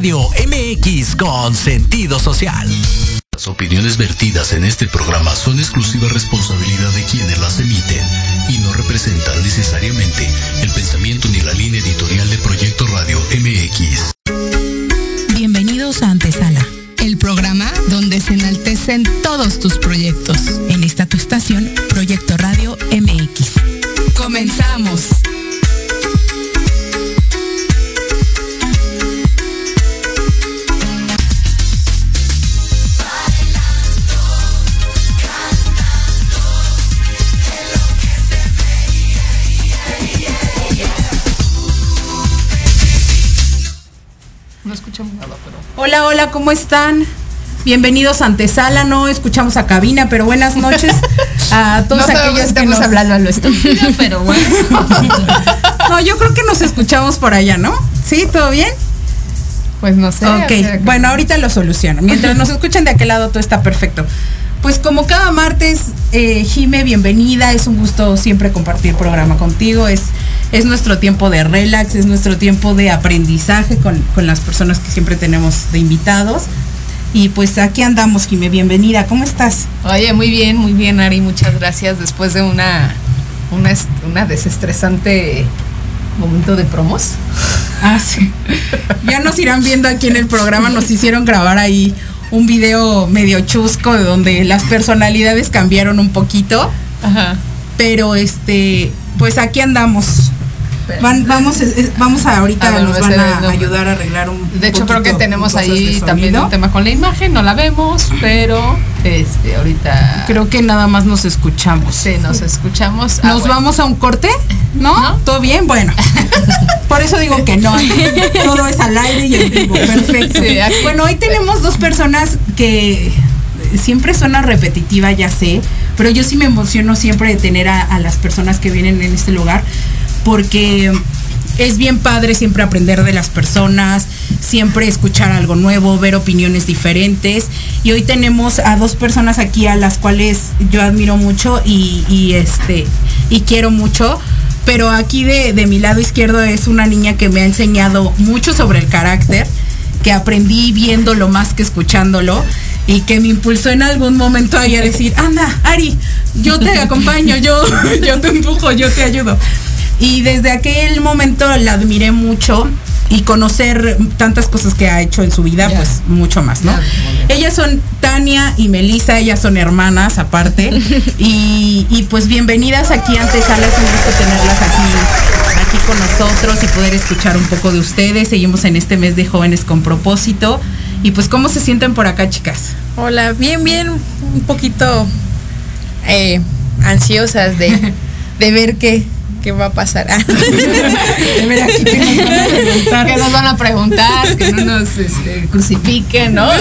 Radio MX con sentido social. Las opiniones vertidas en este programa son exclusiva responsabilidad de quienes las emiten y no representan necesariamente el pensamiento ni la línea editorial de Proyecto Radio MX. Bienvenidos a Antesala, el programa donde se enaltecen todos tus proyectos. En esta tu estación, Proyecto Radio MX. Comenzamos. Hola, hola, ¿cómo están? Bienvenidos a Antesala, no escuchamos a cabina, pero buenas noches a todos no aquellos que estamos nos... hablando a lo estúpido, pero bueno. No, yo creo que nos escuchamos por allá, ¿no? ¿Sí? ¿Todo bien? Pues no sé. ok, bueno, ahorita lo soluciono. Mientras nos escuchen de aquel lado, todo está perfecto. Pues como cada martes, eh, Jime, bienvenida. Es un gusto siempre compartir programa contigo. Es, es nuestro tiempo de relax, es nuestro tiempo de aprendizaje con, con las personas que siempre tenemos de invitados. Y pues aquí andamos, Jime, bienvenida. ¿Cómo estás? Oye, muy bien, muy bien, Ari. Muchas gracias. Después de una, una, una desestresante momento de promos. Ah, sí. Ya nos irán viendo aquí en el programa, nos hicieron grabar ahí un video medio chusco de donde las personalidades cambiaron un poquito, Ajá. pero este, pues aquí andamos. Van- vamos, es- vamos a ahorita A ver, nos a van a ayudar a arreglar un De hecho, creo que tenemos ahí también un tema con la imagen. No la vemos, pero este ahorita Creo que nada más nos escuchamos. sí, nos escuchamos. Ah, ¿Nos bueno. vamos a un corte? ¿No? ¿No? ¿Todo bien? Bueno. Por eso digo que no. Todo es al aire y en vivo. Perfecto. Sí, Bueno, hoy tenemos dos personas que siempre suena repetitiva, ya sé, pero yo sí me emociono siempre de tener a, a las personas que vienen en este lugar porque es bien padre siempre aprender de las personas, siempre escuchar algo nuevo, ver opiniones diferentes. Y hoy tenemos a dos personas aquí a las cuales yo admiro mucho y, y, este y quiero mucho. Pero aquí de, de mi lado izquierdo es una niña que me ha enseñado mucho sobre el carácter, que aprendí viéndolo más que escuchándolo y que me impulsó en algún momento ahí a decir, anda, Ari, yo te acompaño, yo, yo te empujo, yo te ayudo. Y desde aquel momento la admiré mucho y conocer tantas cosas que ha hecho en su vida, pues mucho más, ¿no? Ellas son Tania y Melissa, ellas son hermanas aparte. y, y pues bienvenidas aquí ante Sala, es un gusto tenerlas aquí, aquí con nosotros y poder escuchar un poco de ustedes. Seguimos en este mes de jóvenes con propósito. Y pues, ¿cómo se sienten por acá, chicas? Hola, bien, bien, un poquito eh, ansiosas de, de ver qué, qué va a pasar. Aquí que nos van a preguntar. que no nos este, crucifiquen, ¿no?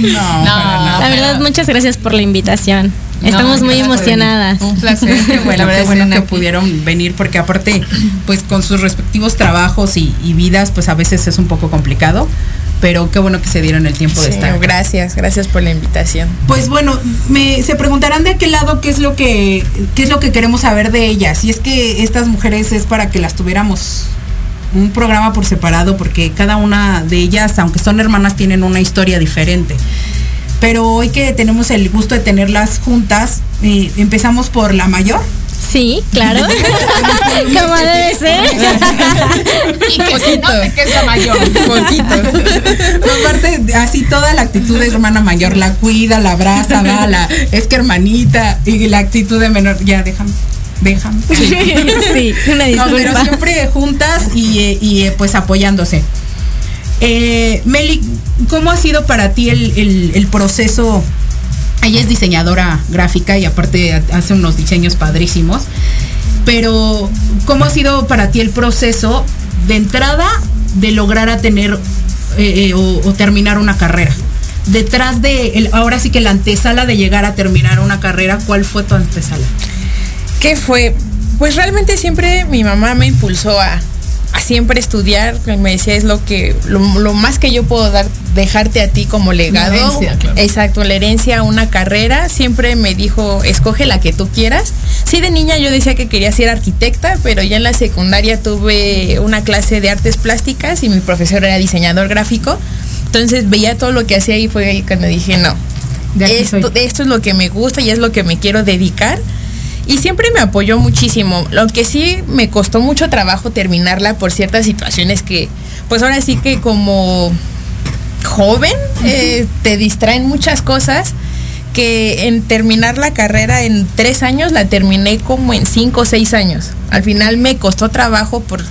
No, para nada. La verdad, muchas gracias por la invitación. No, Estamos muy emocionadas. Un placer. Bueno, La verdad qué bueno que aquí. pudieron venir porque aparte, pues con sus respectivos trabajos y, y vidas, pues a veces es un poco complicado, pero qué bueno que se dieron el tiempo de Sí, estar. gracias, gracias por la invitación. Pues bueno, me, se preguntarán de aquel lado qué es lo que qué es lo que queremos saber de ellas. Y es que estas mujeres es para que las tuviéramos un programa por separado porque cada una de ellas, aunque son hermanas, tienen una historia diferente. Pero hoy que tenemos el gusto de tenerlas juntas, eh, empezamos por la mayor. Sí, claro. Como debe ser. Y que se note que es la mayor. Aparte, así toda la actitud de hermana mayor, la cuida, la abraza, va, la, es que hermanita, y la actitud de menor, ya déjame, déjame. Sí, una No, pero disculpa. siempre juntas y, eh, y, eh, pues apoyándose. Eh, Meli, ¿cómo ha sido para ti el, el- el proceso? Ella es diseñadora gráfica y aparte ha- hace unos diseños padrísimos. Pero, ¿cómo ha sido para ti el proceso de entrada de lograr a tener eh, eh, o, terminar una carrera? Detrás de, el- ahora sí que la antesala de llegar a terminar una carrera, ¿cuál fue tu antesala? ¿Qué fue? Pues realmente siempre mi mamá me impulsó a siempre estudiar. Me decía, es lo que, lo, lo más que yo puedo dar dejarte a ti como legado. herencia, claro. Exacto, la herencia, una carrera. Siempre me dijo, escoge la que tú quieras. Sí, de niña yo decía que quería ser arquitecta, pero ya en la secundaria tuve una clase de artes plásticas y mi profesor era diseñador gráfico. Entonces veía todo lo que hacía y fue ahí cuando dije, no, esto es lo que me gusta y es lo que me quiero dedicar. Y siempre me apoyó muchísimo. Lo que sí me costó mucho trabajo terminarla por ciertas situaciones que, pues ahora sí que como joven eh, te distraen muchas cosas que en terminar la carrera en tres años la terminé como en cinco o seis años. Al final me costó trabajo por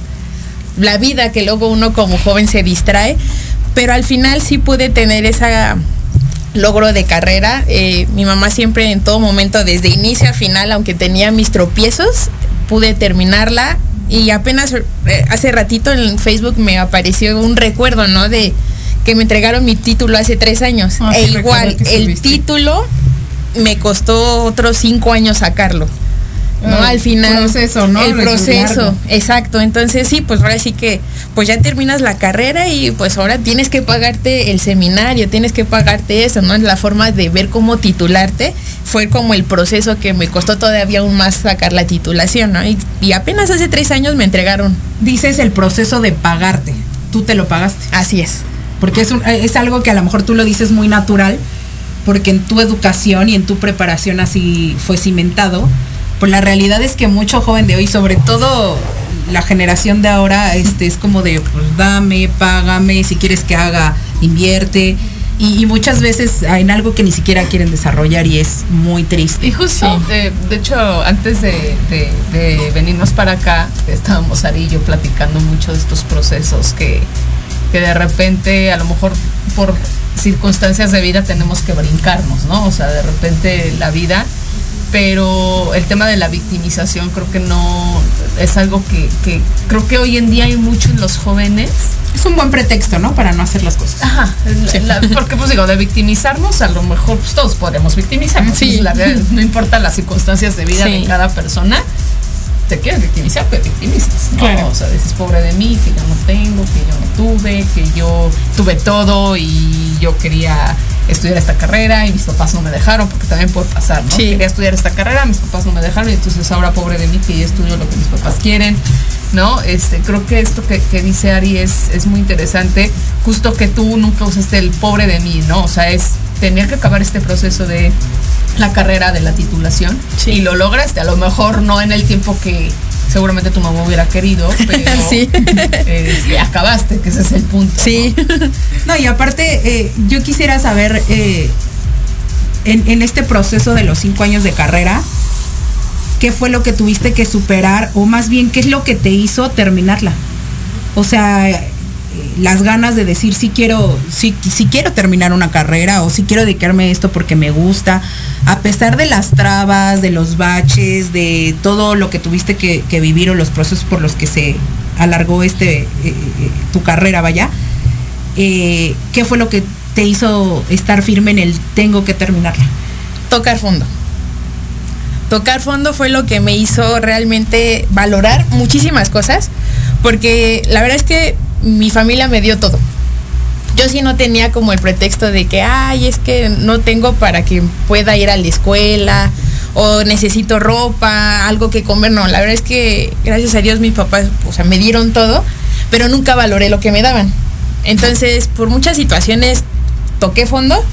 la vida que luego uno como joven se distrae, pero al final sí pude tener esa logro de carrera. Eh, mi mamá siempre en todo momento, desde inicio a final, aunque tenía mis tropiezos, pude terminarla. Y apenas eh, hace ratito en Facebook me apareció un recuerdo, ¿no? De que me entregaron mi título hace tres años. Ah, e igual, el título me costó otros cinco años sacarlo. ¿No? Ah, Al final. proceso, ¿no? El Es proceso, exacto. Entonces sí, pues ahora sí que, pues ya terminas la carrera y pues ahora tienes que pagarte el seminario, tienes que pagarte eso, ¿no? La forma de ver cómo titularte fue como el proceso que me costó todavía aún más sacar la titulación, ¿no? Y, y apenas hace tres años me entregaron. Dices el proceso de pagarte. Tú te lo pagaste. Así es. Porque es, un- es algo que a lo mejor tú lo dices muy natural, porque en tu educación y en tu preparación así fue cimentado. Pues la realidad es que mucho joven de hoy, sobre todo la generación de ahora, este es como de pues dame, págame, si quieres que haga, invierte. Y, y muchas veces en algo que ni siquiera quieren desarrollar y es muy triste. Y justo, de, de hecho, antes de, de- de venirnos para acá, estábamos Ari y yo platicando mucho de estos procesos que, que de repente, a lo mejor por circunstancias de vida tenemos que brincarnos, ¿no? O sea, de repente la vida, pero el tema de la victimización creo que no es algo que, que creo que hoy en día hay mucho en los jóvenes. Es un buen pretexto, ¿no? Para no hacer las cosas. Ajá, la- porque pues digo, de victimizarnos, a lo mejor pues, todos podemos victimizarnos. Sí. Pues, la verdad, no importa las circunstancias de vida Sí. de cada persona, te quieres victimizar, te victimizas. ¿no? Claro. O sea, dices pobre de mí, que yo no tengo, que yo no tuve, que yo tuve todo y yo quería estudiar esta carrera y mis papás no me dejaron, porque también puede pasar, ¿no? Sí. Quería estudiar esta carrera, mis papás no me dejaron y entonces ahora pobre de mí que yo estudio lo que mis papás quieren. ¿no? Este, creo que esto que, que dice Ari es, es muy interesante, justo que tú nunca usaste el pobre de mí, ¿no? O sea, es, tenía que acabar este proceso de la carrera de la titulación Sí. y lo lograste, a lo mejor no en el tiempo que seguramente tu mamá hubiera querido, pero Sí. este, acabaste, que ese es el punto. ¿no? Sí. No, y aparte, eh, yo quisiera saber, eh, en, en este proceso de los cinco años de carrera, ¿qué fue lo que tuviste que superar? O más bien, ¿qué es lo que te hizo terminarla? O sea, eh, las ganas de decir si quiero, si, si quiero terminar una carrera o si quiero dedicarme a esto porque me gusta, a pesar de las trabas, de los baches, de todo lo que tuviste que, vivir o los procesos por los que se alargó este eh, eh, tu carrera, vaya. eh, ¿Qué fue lo que te hizo estar firme en el tengo que terminarla? tocar fondo. Tocar fondo fue lo que me hizo realmente valorar muchísimas cosas, porque la verdad es que mi familia me dio todo. Yo sí no tenía como el pretexto de que, ay, es que no tengo para que pueda ir a la escuela o necesito ropa, algo que comer. No, la verdad es que gracias a Dios mis papás, o sea, me dieron todo, pero nunca valoré lo que me daban. Entonces, por muchas situaciones toqué fondo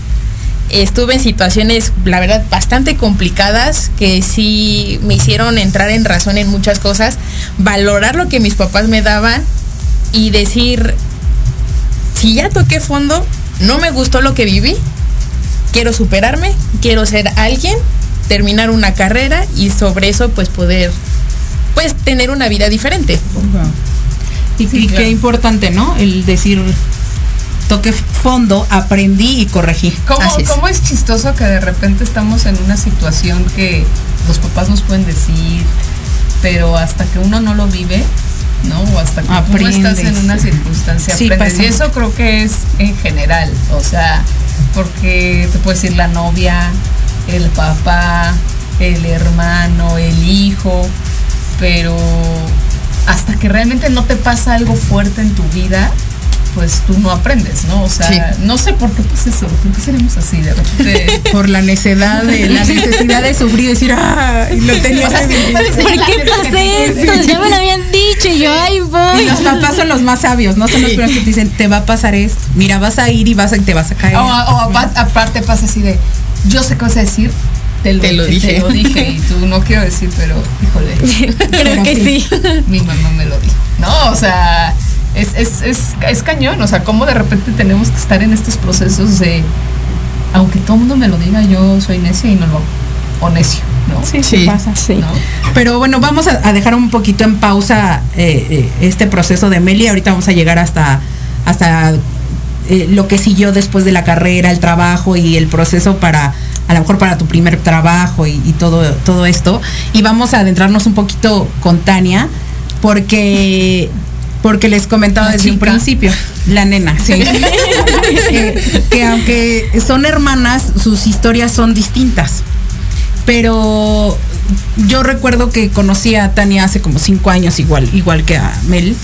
estuve en situaciones, la verdad, bastante complicadas que sí me hicieron entrar en razón en muchas cosas, valorar lo que mis papás me daban y decir, si ya toqué fondo, no me gustó lo que viví, quiero superarme, quiero ser alguien, terminar una carrera y sobre eso pues poder pues tener una vida diferente. Y, Sí, y claro. qué importante, ¿no? El decir toqué fondo, aprendí y corregí. ¿Cómo, Así es. ¿Cómo es chistoso que de repente estamos en una situación que los papás nos pueden decir, pero hasta que uno no lo vive, ¿no? O hasta que tú estás en una circunstancia, Sí, aprendes. pasa. Y eso creo que es en general, o sea, porque te puede decir la novia, el papá, el hermano, el hijo, pero hasta que realmente no te pasa algo fuerte en tu vida, pues tú no aprendes, ¿no? O sea, no sé por qué pasa eso, por qué seremos así de repente. Por la necesidad de, la necesidad de sufrir y decir, ah, lo tenía ¿Por qué pasa esto? Ya me lo habían dicho y yo, ay, voy. Y los papás son los más sabios, no son los primeros que te dicen, te va a pasar esto. Mira, vas a ir y vas a, te vas a caer. O, o aparte pasa así de, yo sé qué vas a decir, te lo, te lo dije. Te lo dije y tú no quiero decir, pero híjole. Creo que sí. Mi mamá me lo dijo. No, o sea, es, es, es, es cañón, o sea, cómo de repente tenemos que estar en estos procesos de, aunque todo el mundo me lo diga, yo soy necia y no lo o necio. ¿no? Sí, sí, pasa. Sí. Pero bueno, vamos a, dejar un poquito en pausa eh, eh, este proceso de Meli. Ahorita vamos a llegar hasta, hasta eh, lo que siguió después de la carrera, el trabajo y el proceso para, a lo mejor para tu primer trabajo y, y todo, todo esto. Y vamos a adentrarnos un poquito con Tania, porque porque les comentaba desde un principio, la nena, sí. que, aunque son hermanas, sus historias son distintas. Pero yo recuerdo que conocí a Tania hace como cinco años, igual, igual que a Mel,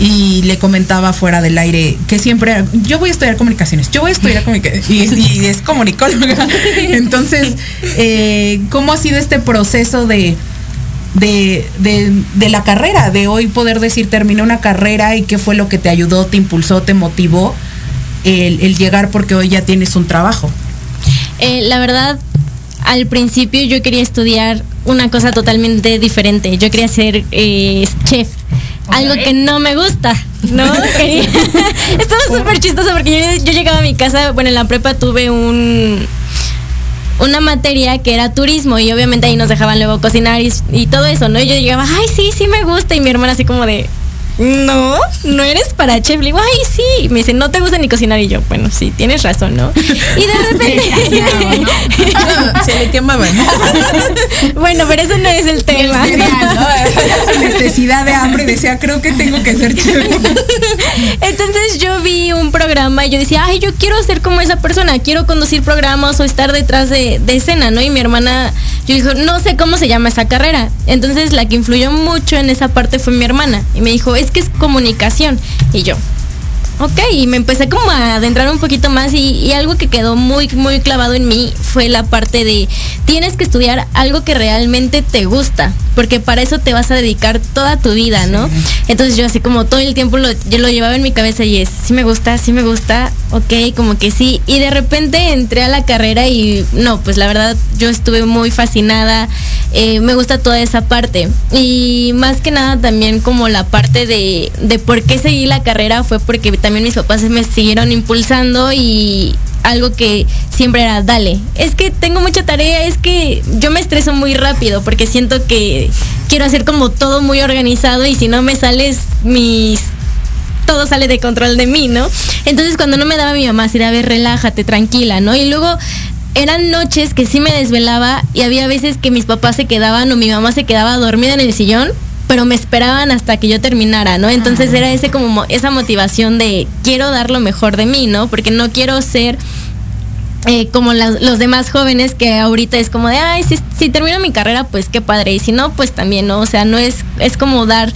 y le comentaba fuera del aire que siempre, yo voy a estudiar comunicaciones, yo voy a estudiar comunicaciones, y, es comunicóloga. Entonces, eh, ¿cómo ha sido este proceso de de, de, la carrera, de hoy poder decir terminé una carrera y qué fue lo que te ayudó, te impulsó, te motivó el, llegar porque hoy ya tienes un trabajo. Eh, la verdad, al principio yo quería estudiar una cosa totalmente diferente. Yo quería ser eh, chef. Algo que no me gusta, ¿no? Estaba súper chistoso porque yo llegaba a mi casa, bueno, en la prepa tuve un, una materia que era turismo y obviamente ahí nos dejaban luego cocinar y, todo eso, ¿no? Y yo llegaba, ay, sí, sí me gusta y mi hermana así como de, no, no eres para chef. Le digo, ay, sí. Me dice, no te gusta ni cocinar. Y yo, bueno, sí, tienes razón, ¿no? Y de repente. se le quemaban. bueno, pero eso no es el tema. necesidad de hambre decía, creo que tengo que ser chef. Entonces yo vi un programa y yo decía, ay, yo quiero ser como esa persona. Quiero conducir programas o estar detrás de, de escena, ¿no? Y mi hermana, yo dijo, no sé cómo se llama esa carrera. Entonces la que influyó mucho en esa parte fue mi hermana. Y me dijo, es que es comunicación. Y yo, ok, y me empecé como a adentrar un poquito más y, algo que quedó muy, muy clavado en mí fue la parte de tienes que estudiar algo que realmente te gusta, porque para eso te vas a dedicar toda tu vida, ¿no? Entonces yo así como todo el tiempo lo, yo lo llevaba en mi cabeza y es, sí me gusta, sí me gusta, ok, como que sí, y de repente entré a la carrera y no, pues la verdad yo estuve muy fascinada, eh, me gusta toda esa parte. Y más que nada también como la parte de, de por qué seguí la carrera fue porque también mis papás me siguieron impulsando y algo que siempre era, dale, es que tengo mucha tarea, es que yo me estreso muy rápido porque siento que quiero hacer como todo muy organizado y si no me sales mis todo sale de control de mí, ¿no? Entonces cuando no me daba mi mamá, así a ver, relájate, tranquila, ¿no? Y luego eran noches que sí me desvelaba y había veces que mis papás se quedaban o mi mamá se quedaba dormida en el sillón pero me esperaban hasta que yo terminara, ¿no? Entonces era ese como esa motivación de quiero dar lo mejor de mí, ¿no? Porque no quiero ser eh, como los demás jóvenes que ahorita es como de, ay, si, si termino mi carrera, pues qué padre. Y si no, pues también, ¿no? O sea, no es, es como dar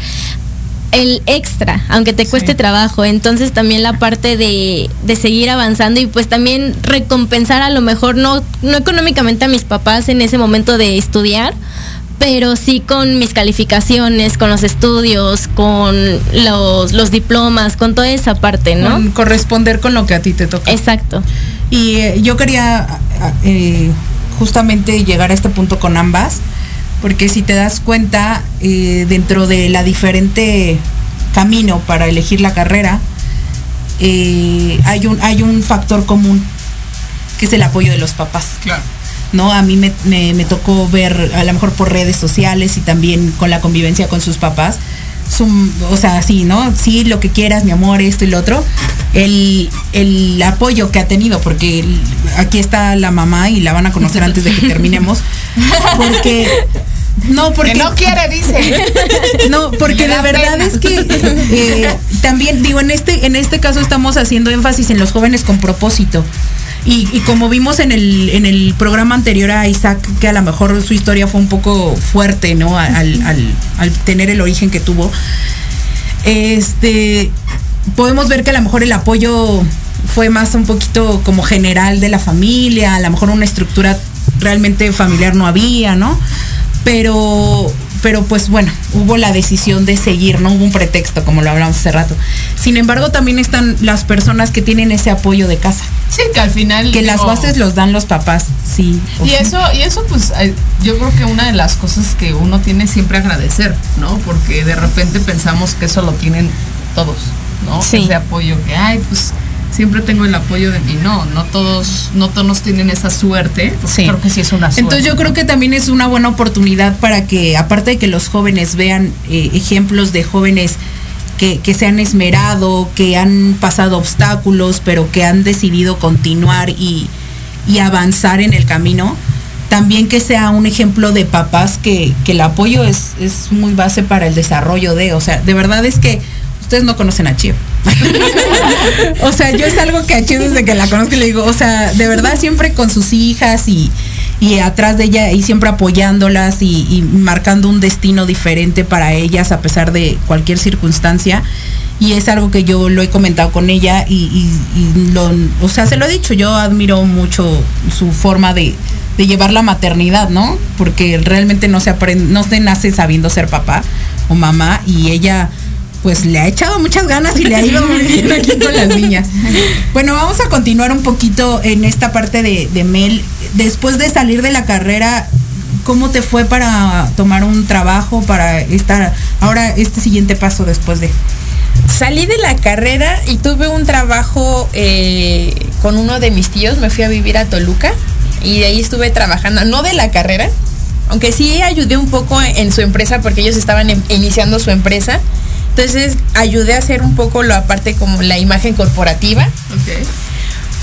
el extra, aunque te cueste trabajo. Entonces también la parte de, de, seguir avanzando y pues también recompensar a lo mejor, no, no económicamente a mis papás en ese momento de estudiar, pero sí con mis calificaciones, con los estudios, con los, diplomas, con toda esa parte, ¿no? Con corresponder con lo que a ti te toca. Exacto. Y eh, yo quería eh, justamente llegar a este punto con ambas, porque si te das cuenta, eh, dentro de la diferente camino para elegir la carrera, hay, un, hay un factor común, que es el apoyo de los papás. Claro. ¿No? A mí me, me, tocó ver, a lo mejor por redes sociales y también con la convivencia con sus papás, o sea, sí, ¿no? Sí, lo que quieras, mi amor, esto y lo otro. El, el apoyo que ha tenido, porque aquí está la mamá y la van a conocer antes de que terminemos. Porque no, porque no quiere, dice. No, porque la verdad es que eh, también digo en este en este caso estamos haciendo énfasis en los jóvenes con propósito. Y, como vimos en el, en el programa anterior a Isaac, que a lo mejor su historia fue un poco fuerte, ¿no? Al, tener el origen que tuvo. Este, podemos ver que a lo mejor el apoyo fue más un poquito como general de la familia, a lo mejor una estructura realmente familiar no había, ¿no? Pero, pero pues bueno, hubo la decisión de seguir, no hubo un pretexto, como lo hablamos hace rato. Sin embargo, también están las personas que tienen ese apoyo de casa. Sí, que al final. Que las bases los dan los papás, sí. Y eso, y eso pues yo creo que una de las cosas que uno tiene siempre agradecer, ¿no? Porque de repente pensamos que eso lo tienen todos, ¿no? Ese apoyo que, ay, pues siempre tengo el apoyo de mí. No, no todos, no todos tienen esa suerte. Sí. Creo que sí es una suerte. Entonces yo creo que también es una buena oportunidad para que, aparte de que los jóvenes vean eh, ejemplos de jóvenes que, se han esmerado, que han pasado obstáculos, pero que han decidido continuar y, y avanzar en el camino, también que sea un ejemplo de papás que, que el apoyo es, es muy base para el desarrollo de, o sea, de verdad es que ustedes no conocen a Chio. o sea, yo es algo que a Chio desde que la conozco le digo, o sea, de verdad siempre con sus hijas y, atrás de ella y siempre apoyándolas y, marcando un destino diferente para ellas a pesar de cualquier circunstancia. Y es algo que yo lo he comentado con ella y, lo, o sea, se lo he dicho, yo admiro mucho su forma de, de llevar la maternidad, ¿no? Porque realmente no se aprende, no se nace sabiendo ser papá o mamá y ella pues le ha echado muchas ganas y le ha ido muy bien aquí con las niñas. Bueno, vamos a continuar un poquito en esta parte de, Mel. Después de salir de la carrera, ¿cómo te fue para tomar un trabajo, para estar ahora este siguiente paso después de? Salí de la carrera y tuve un trabajo eh, con uno de mis tíos, me fui a vivir a Toluca y de ahí estuve trabajando, no de la carrera, aunque sí ayudé un poco en su empresa porque ellos estaban em, iniciando su empresa entonces ayudé a hacer un poco la parte como la imagen corporativa.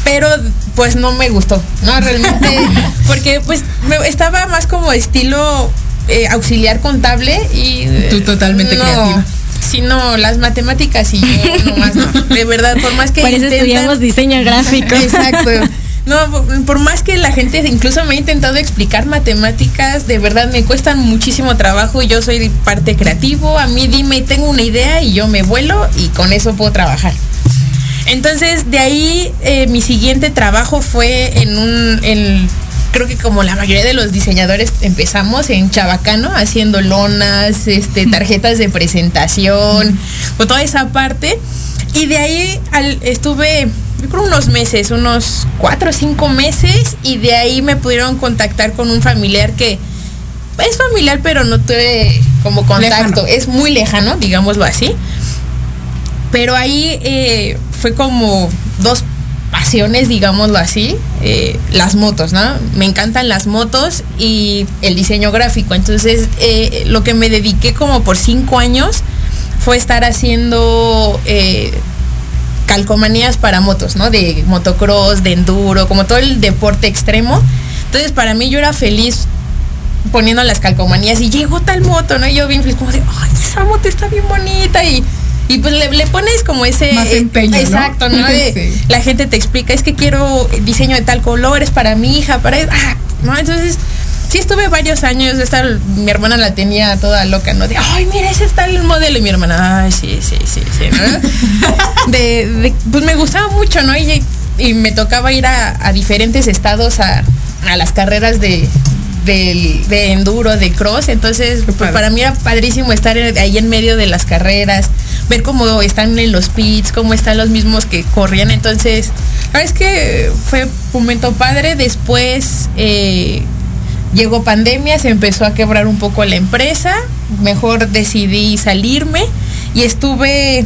Pero pues no me gustó, ¿no? Realmente, porque pues estaba más como estilo eh, auxiliar contable y... Tú totalmente no, creativa. Sí, no, las matemáticas y yo nomás no. De verdad, por más que... Por eso estudiamos diseño gráfico. Exacto. No, por más que la gente incluso me ha intentado explicar matemáticas, de verdad me cuestan muchísimo trabajo. Yo soy parte creativo, a mí dime, tengo una idea y yo me vuelo y con eso puedo trabajar. Entonces, de ahí eh, mi siguiente trabajo fue en un, creo que como la mayoría de los diseñadores empezamos en Chabacano, haciendo lonas, este, tarjetas de presentación, o toda esa parte. Y de ahí estuve yo creo unos meses, unos cuatro o cinco meses, y de ahí me pudieron contactar con un familiar que es familiar, pero no tuve como contacto, es muy lejano, digámoslo así. Pero ahí eh, fue como dos pasiones, digámoslo así, eh, las motos, ¿no? Me encantan las motos y el diseño gráfico. Entonces, eh, lo que me dediqué como por cinco años fue estar haciendo calcomanías para motos, ¿no? De motocross, de enduro, como todo el deporte extremo. Entonces, para mí yo era feliz poniendo las calcomanías y llegó tal moto, ¿no? Y yo bien feliz, como de, ay, esa moto está bien bonita y, y pues le, pones como ese... Más empeño, Exacto, ¿no? La gente te explica, es que quiero diseño de tal color, es para mi hija, para... Ah, ¿no? Entonces sí estuve varios años, esta, mi hermana la tenía toda loca, ¿no? De, ay, mira, ese está el modelo. Y mi hermana, ay, sí, sí, sí, sí, ¿no? de, pues me gustaba mucho, ¿no? Y, y me tocaba ir a, diferentes estados a, las carreras de, de, enduro, de cross. Entonces, pues para mí era padrísimo estar ahí en medio de las carreras, ver cómo están en los pits, cómo están los mismos que corrían. Entonces, la es que fue un momento padre. Después, eh, Llegó pandemia, se empezó a quebrar un poco la empresa, mejor decidí salirme y estuve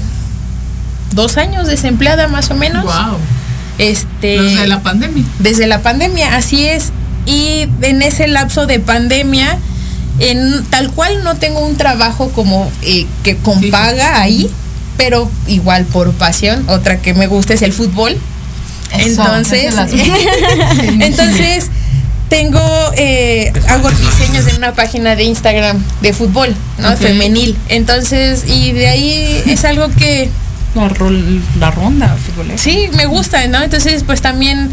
dos años desempleada más o menos. Wow. Este, desde la pandemia. Desde la pandemia, así es. Y en ese lapso de pandemia, en tal cual no tengo un trabajo como eh, que con paga ahí, pero igual por pasión. Otra que me gusta es el fútbol. entonces, entonces tengo, eh, hago diseños en una página de Instagram de fútbol, ¿no? Femenil. Entonces, y de ahí es algo que... La, la ronda futbolera. Sí, me gusta, ¿no? Entonces, pues también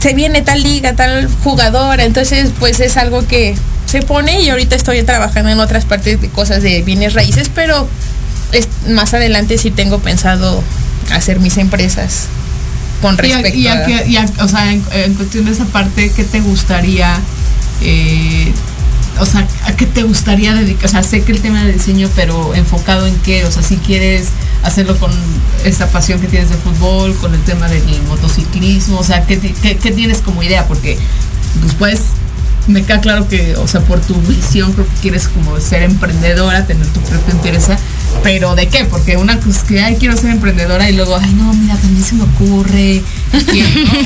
se viene tal liga, tal jugadora, entonces pues es algo que se pone y ahorita estoy trabajando en otras partes de cosas de bienes raíces, pero más adelante sí tengo pensado hacer mis empresas con respecto y a, o sea, en, cuestión de esa parte, ¿qué te gustaría? Eh, o sea, ¿a qué te gustaría dedicar? O sea, sé que el tema de diseño, pero enfocado en qué, o sea, si quieres hacerlo con esa pasión que tienes de fútbol, con el tema del motociclismo, o sea, ¿qué, qué, tienes como idea? Porque después me queda claro que, o sea, por tu visión creo que quieres como ser emprendedora, tener tu propia empresa, pero ¿de qué? Porque una cosa que, ay, quiero ser emprendedora y luego, ay, no, mira, también se me ocurre.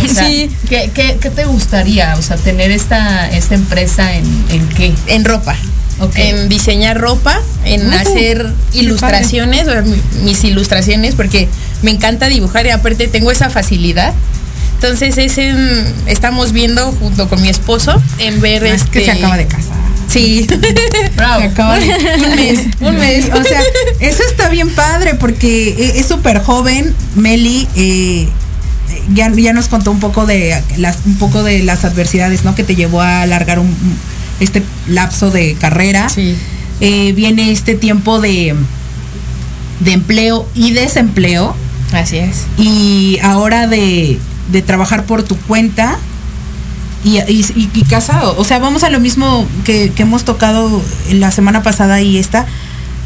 O sea, sí. ¿qué, qué, te gustaría? O sea, tener esta, esta empresa en, en qué? En ropa. En diseñar ropa, en uh, hacer ilustraciones, mis ilustraciones, porque me encanta dibujar y aparte tengo esa facilidad. Entonces es estamos viendo junto con mi esposo en ver este. que se este acaba de casar. Sí. Bravo. Se acaba de, un mes. Un mes. O sea, eso está bien padre porque e, es súper joven. Meli eh, ya, ya nos contó un poco de las, un poco de las adversidades, ¿no? Que te llevó a alargar un, este lapso de carrera. Sí. Eh, viene este tiempo de, de empleo y desempleo. Así es. Y ahora de, de trabajar por tu cuenta y, y, casado. O sea, vamos a lo mismo que, que hemos tocado la semana pasada y esta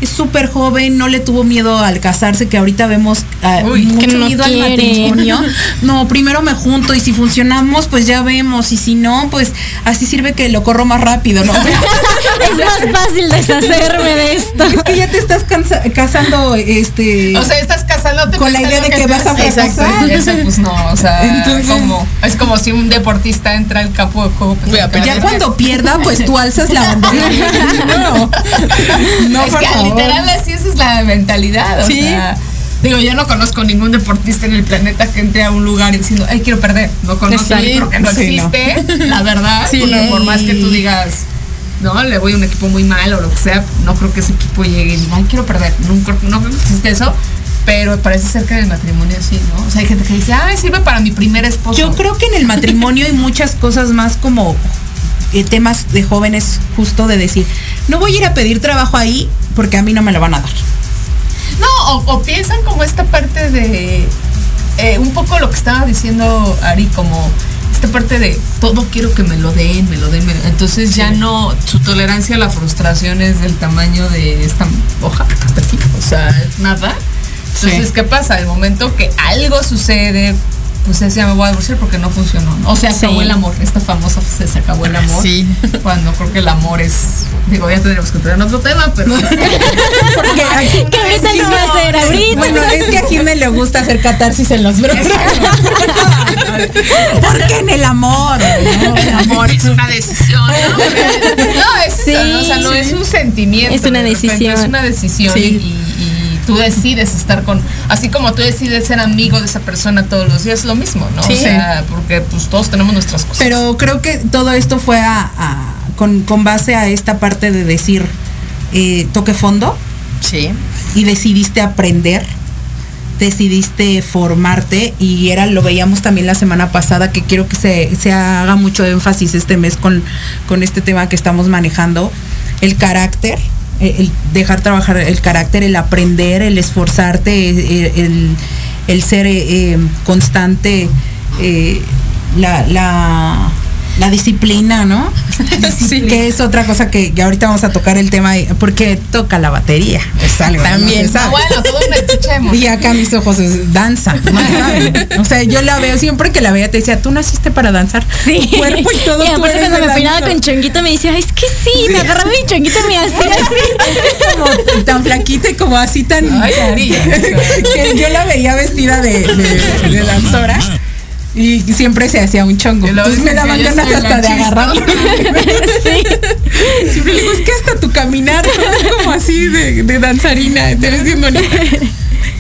es súper joven, no le tuvo miedo al casarse, que ahorita vemos uh, mucho miedo al matrimonio. No, primero me junto y si funcionamos, pues ya vemos. Y si no, pues así sirve que lo corro más rápido, ¿no? es más fácil deshacerme de esto. Es que ya te estás casando, este. O sea, estás casándote con la idea de que, vas a fracasar. Eso, pues no, o sea, como, es como si un deportista entra al campo de juego. Pues, ya cuando pierda, pues tú alzas la bandera. no, no, por favor literal así esa es la mentalidad. O sea, digo, yo no conozco ningún deportista en el planeta que entre a un lugar diciendo, ay, quiero perder. No conozco sí, porque no existe, la verdad. por más que tú digas, no, le voy a un equipo muy mal o lo que sea, no creo que ese equipo llegue y diga, ay, quiero perder. Nunca, no creo que existe eso. Pero parece ser que en el matrimonio sí, ¿no? O sea, hay gente que dice, ay, sirve para mi primer esposo. Yo creo que en el matrimonio hay muchas cosas más como eh, temas de jóvenes justo de decir, no voy a ir a pedir trabajo ahí porque a mí no me lo van a dar. No, o, piensan como esta parte de eh, un poco lo que estaba diciendo Ari, como esta parte de todo quiero que me lo den, me lo den, entonces ya no, su tolerancia a la frustración es del tamaño de esta hoja, o sea, nada. Entonces, ¿qué pasa? El momento que algo sucede, pues ya me voy a divorciar porque no funcionó. O sea, se acabó el amor. Esta famosa pues, se acabó el amor. Sí. Cuando creo que el amor es. Digo, ya tendríamos que entrar en otro tema, pero. porque aquí que ahorita no va a ser ahorita. Bueno, es que a Jimé le gusta hacer catarsis en los brazos. porque en el amor. El amor es una decisión. No, no es, sí, o sea, no es un sentimiento. Es una decisión. es una decisión y tú decides estar con, así como tú decides ser amigo de esa persona todos los días, lo mismo, ¿no? O sea, porque pues todos tenemos nuestras cosas. Pero creo que todo esto fue a, con, base a esta parte de decir, eh, toque fondo. Sí. Y decidiste aprender decidiste formarte y era lo veíamos también la semana pasada que quiero que se, se haga mucho énfasis este mes con, con este tema que estamos manejando el carácter el dejar trabajar el carácter, el aprender, el esforzarte, eh, el, ser eh, constante, la la disciplina, ¿no? sí. Que es otra cosa que, ahorita vamos a tocar el tema, porque toca la batería. Es algo, También. bueno, todos me escuchemos. Y acá mis ojos es danza. o sea, yo la veo, siempre que la veía te decía, tú naciste para danzar. Sí. cuerpo y todo. Y aparte cuando me peinaba con chonguito me decía, es que sí, me agarraba mi chonguito y me hacía así. como tan flaquita y como así tan... Ay, que yo la veía vestida de, de, de danzora y siempre se hacía un chongo. Entonces me daban ganas hasta de agarrarlo. sí. Siempre le digo, es que hasta tu caminar es como así de, de danzarina,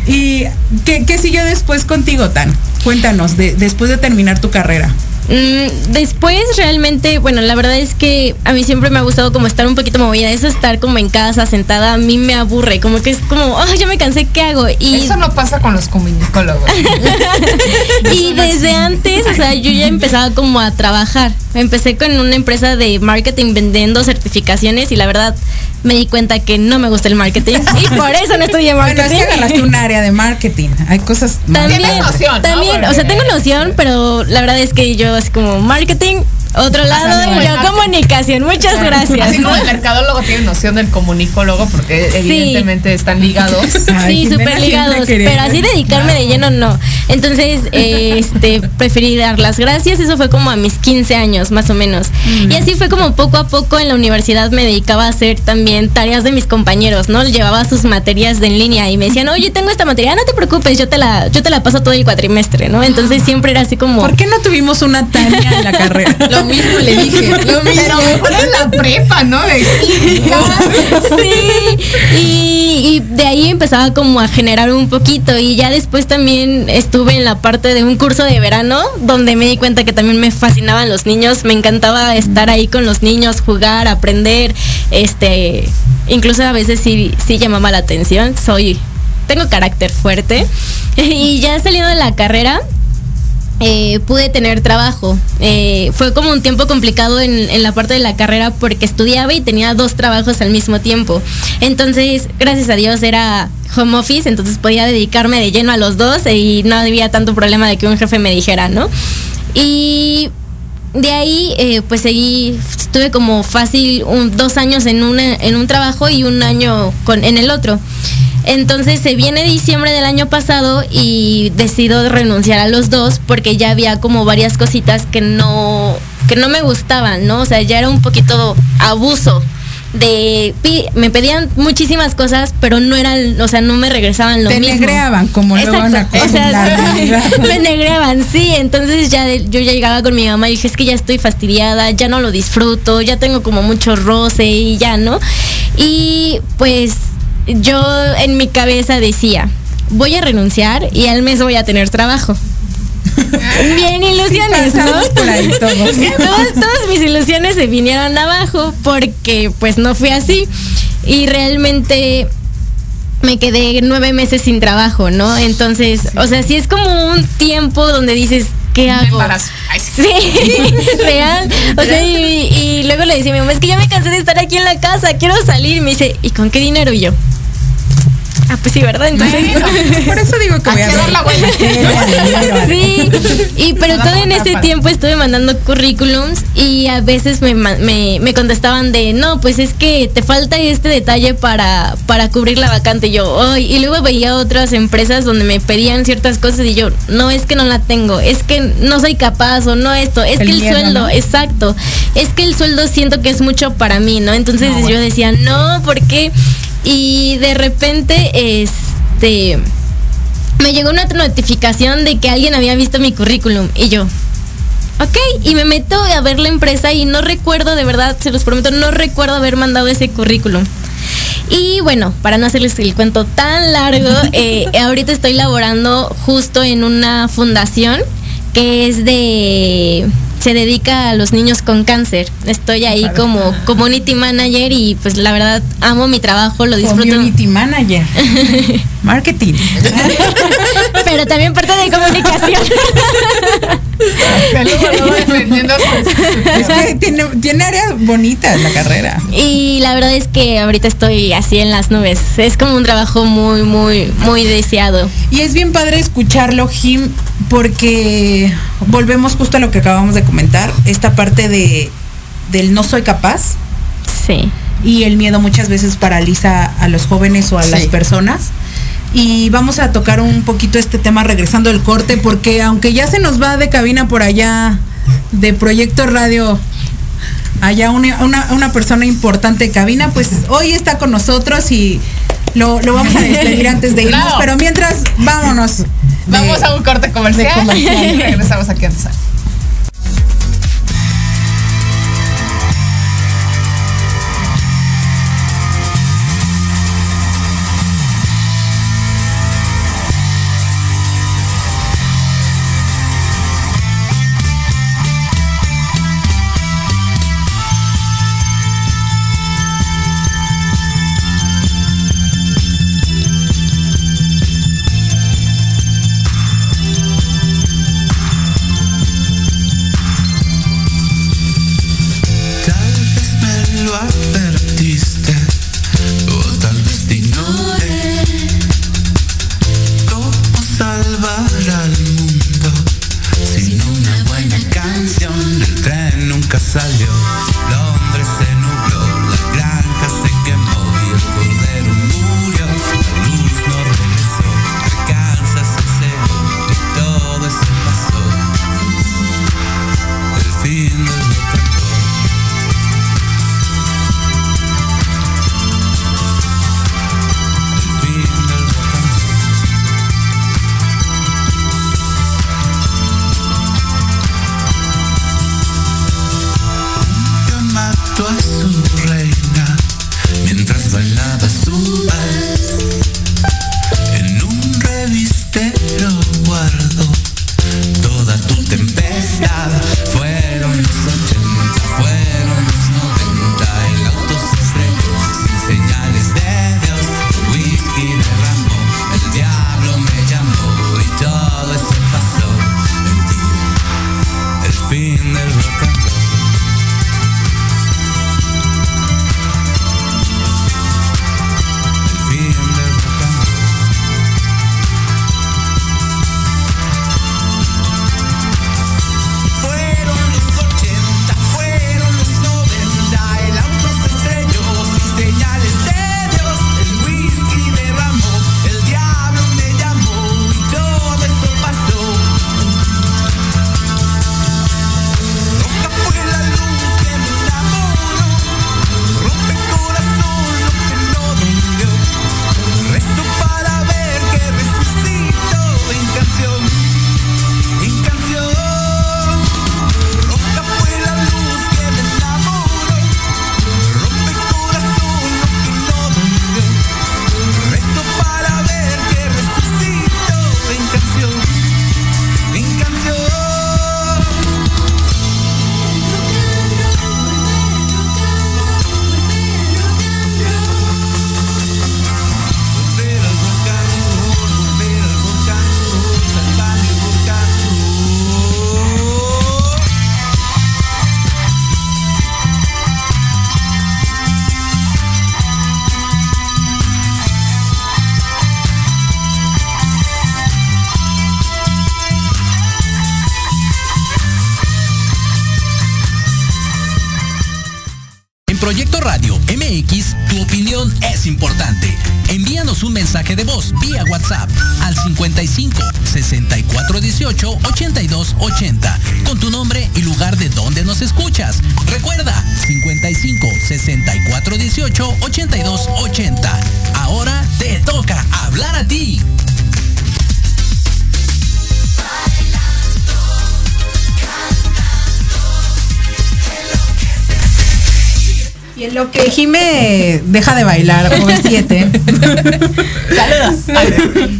¿Y qué, qué siguió después contigo, Tan? Cuéntanos, de, después de terminar tu carrera. Mm, después realmente, bueno, la verdad es que a mí siempre me ha gustado como estar un poquito movida. Eso estar como en casa, sentada, a mí me aburre. Como que es como, oh, ya me cansé, ¿qué hago? Y... Eso no pasa con los comunicólogos. y desde antes, sea, yo ya empezaba como a trabajar. Empecé con una empresa de marketing vendiendo certificaciones y la verdad me di cuenta que no me gusta el marketing y por eso no estudié marketing. Bueno, es que agarraste un área de marketing. Hay cosas. También, Tienes noción, ¿no? también, o sea, tengo noción, pero la verdad es que yo así como marketing, otro lado yo marketing. comunicación. Muchas gracias. Así como el mercadólogo tiene noción del comunicólogo porque Sí. evidentemente están ligados. Ay, sí, súper ligados, pero así dedicarme de lleno no. Entonces, eh, este, preferí dar las gracias, eso fue como a mis 15 años más o menos. Y así fue como poco a poco en la universidad me dedicaba a hacer también tareas de mis compañeros, ¿no? Llevaba sus materias de en línea y me decían, oye, tengo esta materia, no te preocupes, yo te la, yo te la paso todo el cuatrimestre, ¿no? Entonces siempre era así como... ¿Por qué no tuvimos una Tania en la carrera? Lo mismo le dije. Lo mismo. Pero mejor en la prepa, ¿no? De. Sí, y, y de ahí empezaba como a generar un poquito y ya después también estuve en la parte de un curso de verano donde me di cuenta que también me fascinaban los niños, me encantaba estar ahí con los niños, jugar, aprender, este, incluso a veces sí, sí llamaba la atención, soy, tengo carácter fuerte y ya saliendo de la carrera eh, pude tener trabajo. Eh, fue como un tiempo complicado en, la parte de la carrera porque estudiaba y tenía dos trabajos al mismo tiempo. Entonces, gracias a Dios era home office, entonces podía dedicarme de lleno a los dos y no había tanto problema de que un jefe me dijera, ¿no? Y de ahí, eh, pues seguí, estuve como fácil dos años en, una, en un trabajo y un año con, en el otro. Entonces se viene diciembre del año pasado y decido renunciar a los dos porque ya había como varias cositas que no, que no me gustaban, ¿no? O sea, ya era un poquito abuso de me pedían muchísimas cosas, pero no eran, o sea, no me regresaban lo Te mismo. negreaban, como luego van a Exacto, o sea, me negreaban, sí, entonces ya de- yo ya llegaba con mi mamá y dije, es que ya estoy fastidiada, ya no lo disfruto, ya tengo como mucho roce y ya, ¿no? Y pues yo en mi cabeza decía, voy a renunciar y al mes voy a tener trabajo. Bien ilusiones, ¿no? por ahí todos. todas, todas mis ilusiones se vinieron abajo porque pues no fue así. Y realmente me quedé nueve meses sin trabajo, ¿no? Entonces, o sea, sí es como un tiempo donde dices, ¿qué hago? Ay, sí. Sí, real. O sea, y, y luego le decía a mi mamá, es que ya me cansé de estar aquí en la casa, quiero salir. Y me dice, ¿y con qué dinero? Y yo, ah, pues sí, ¿verdad? Entonces, Por eso digo que voy a dar la vuelta. sí, y pero todo en ese tiempo estuve mandando currículums y a veces me, me, me contestaban de, no, pues es que te falta este detalle para, para cubrir la vacante. Y yo, "Ay", y luego veía otras empresas donde me pedían ciertas cosas y yo, no, es que no la tengo, es que no soy capaz o no esto, es El que el miedo, sueldo, ¿no? exacto, es que el sueldo siento que es mucho para mí, ¿no? Entonces yo decía, no, ¿por qué? Y de repente, este me llegó una notificación de que alguien había visto mi currículum y yo, ok, y me meto a ver la empresa y no recuerdo, de verdad, se los prometo, no recuerdo haber mandado ese currículum. Y bueno, para no hacerles el cuento tan largo, eh, ahorita estoy laborando justo en una fundación que es de se dedica a los niños con cáncer. Estoy ahí como community manager y pues la verdad amo mi trabajo, lo disfruto. Community manager. Marketing. Pero también parte de comunicación. Es que tiene, tiene áreas bonitas la carrera. Y la verdad es que ahorita estoy así en las nubes. Es como un trabajo muy, muy, muy deseado. Y es bien padre escucharlo, Jim, porque volvemos justo a lo que acabamos de comentar, esta parte de del no soy capaz Sí. y el miedo muchas veces paraliza a los jóvenes o a las personas. Y vamos a tocar un poquito este tema regresando del corte, porque aunque ya se nos va de cabina por allá de Proyecto Radio, allá una, una, una persona importante de cabina, pues hoy está con nosotros y lo, lo vamos a despedir antes de irnos. Pero mientras, vámonos. Vamos a un corte comercial. y regresamos aquí a Antesala. Deja de bailar, siete. Saludos.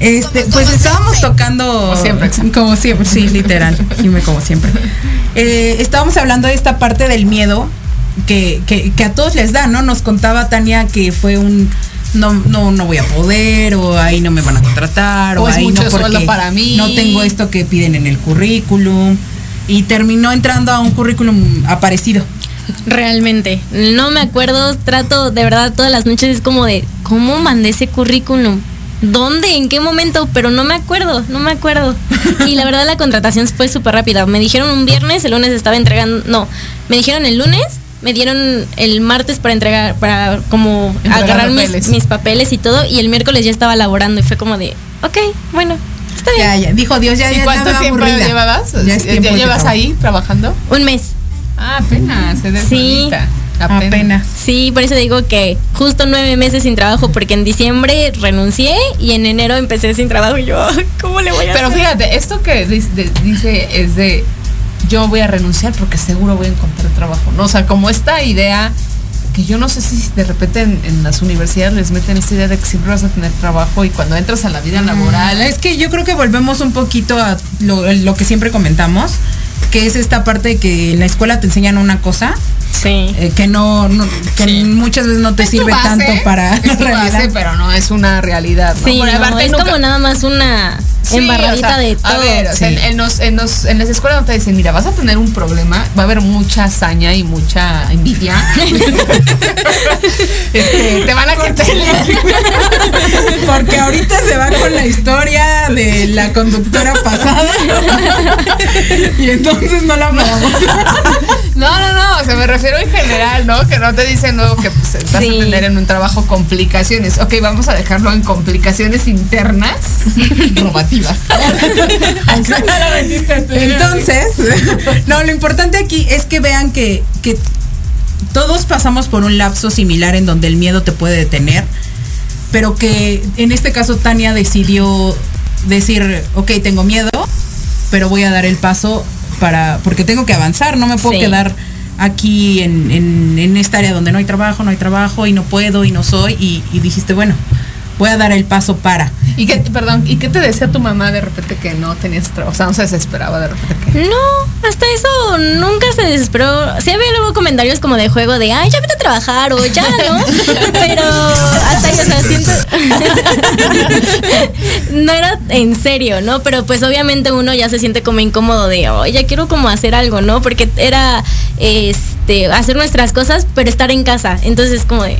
Este, pues estábamos tocando como siempre, como siempre, sí, literal, Jime como siempre. Eh, estábamos hablando de esta parte del miedo que, que, a todos les da, ¿no? Nos contaba Tania que fue un no, no, no voy a poder, o ahí no me van a contratar, o, ahí no porque para mí. no tengo esto que piden en el currículum. Y terminó entrando a un currículum aparecido. Realmente, no me acuerdo, trato de verdad todas las noches es como de, ¿cómo mandé ese currículum? ¿Dónde? ¿En qué momento? Pero no me acuerdo, no me acuerdo. Y la verdad la contratación fue súper rápida. Me dijeron un viernes, el lunes estaba entregando, no, me dijeron el lunes, me dieron el martes para entregar, para como agarrar Mis, papeles y todo, y el miércoles ya estaba laborando y fue como de, ok, bueno, está bien. Ya, ya, dijo Dios, ya, ¿Y cuánto tiempo llevabas? ¿Ya, llevas ahí trabajando? Un mes. Ah, apenas, se Sí. Apenas. Sí, por eso digo que justo nueve meses sin trabajo, porque en diciembre renuncié y en enero empecé sin trabajo y yo, ¿cómo le voy a Pero fíjate, esto que dice, es de yo voy a renunciar porque seguro voy a encontrar trabajo, ¿no? O sea, como esta idea que yo no sé si de repente en, las universidades les meten esta idea de que siempre vas a tener trabajo y cuando entras a la vida laboral. Es que yo creo que volvemos un poquito a lo, lo que siempre comentamos que es esta parte de que en la escuela te enseñan una cosa Sí. eh, que no, no- que Sí. muchas veces no te Es sirve base, tanto para es la base, pero no es una realidad. ¿no? Sí, Bueno, no, aparte es nunca- como nada más una Sí, embarradita o sea, de todo. A ver, o sea, Sí. en, en los- en los- en las escuelas no te dicen, mira, vas a tener un problema, va a haber mucha hazaña y mucha envidia. Este, te van a quitar Porque ahorita se va con la historia de la conductora pasada. y entonces no la paramos. No, no, no, o sea, me refiero en general, ¿no? Que no te dicen luego que pues, vas Sí. a tener en un trabajo complicaciones. Ok, vamos a dejarlo en complicaciones internas robativas. Entonces, no, lo importante aquí es que vean que, que todos pasamos por un lapso similar en donde el miedo te puede detener, pero que en este caso Tania decidió decir, ok, tengo miedo, pero voy a dar el paso para, porque tengo que avanzar, no me puedo Sí. quedar aquí en, en- en esta área donde no hay trabajo, no hay trabajo y no puedo y no soy, y, y dijiste, bueno, voy a dar el paso para. ¿Y qué, perdón, ¿y qué te decía tu mamá de repente que no tenías trabajo? O sea, no se desesperaba de repente que. No, hasta eso nunca se desesperó. Sí había luego comentarios como de juego de, ay, ya vete a trabajar o ya, ¿no? Pero hasta ahí, o sea, siento... no era en serio, ¿no? Pero pues obviamente uno ya se siente como incómodo de, oh, ya quiero como hacer algo, ¿no? Porque era, este, hacer nuestras cosas, pero estar en casa. Entonces como de...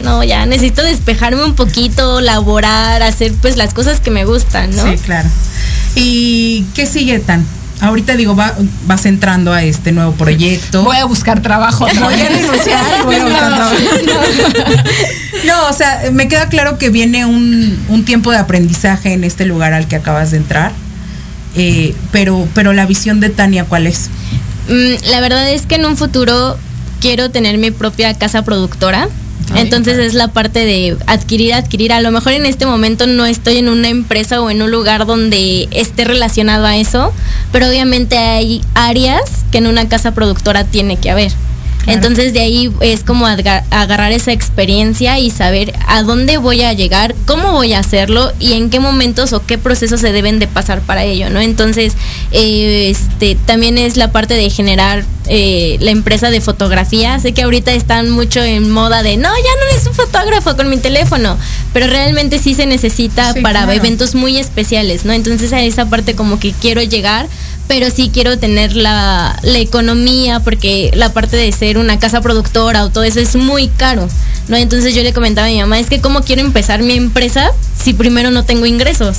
No, ya necesito despejarme un poquito, laborar, hacer pues las cosas que me gustan, ¿no? Sí, claro. ¿Y qué sigue tan? Ahorita digo, va, vas entrando a este nuevo proyecto. Voy a buscar trabajo. Voy a renunciar, voy a buscar trabajo. No, o sea, me queda claro que viene un, un tiempo de aprendizaje en este lugar al que acabas de entrar. Eh, pero, pero la visión de Tania, ¿cuál es? Mm, la verdad es que en un futuro quiero tener mi propia casa productora. Entonces es la parte de adquirir, adquirir. A lo mejor en este momento no estoy en una empresa o en un lugar donde esté relacionado a eso, pero obviamente hay áreas que en una casa productora tiene que haber. Claro. Entonces de ahí es como agarrar esa experiencia y saber a dónde voy a llegar, cómo voy a hacerlo y en qué momentos o qué procesos se deben de pasar para ello, ¿no? Entonces, eh, este, también es la parte de generar eh, la empresa de fotografía. Sé que ahorita están mucho en moda de, no, ya no es un fotógrafo con mi teléfono, pero realmente sí se necesita Sí, para claro. eventos muy especiales, ¿no? Entonces a esa parte como que quiero llegar pero sí quiero tener la, la economía porque la parte de ser una casa productora o todo eso es muy caro, ¿no? Entonces yo le comentaba a mi mamá, es que cómo quiero empezar mi empresa si primero no tengo ingresos.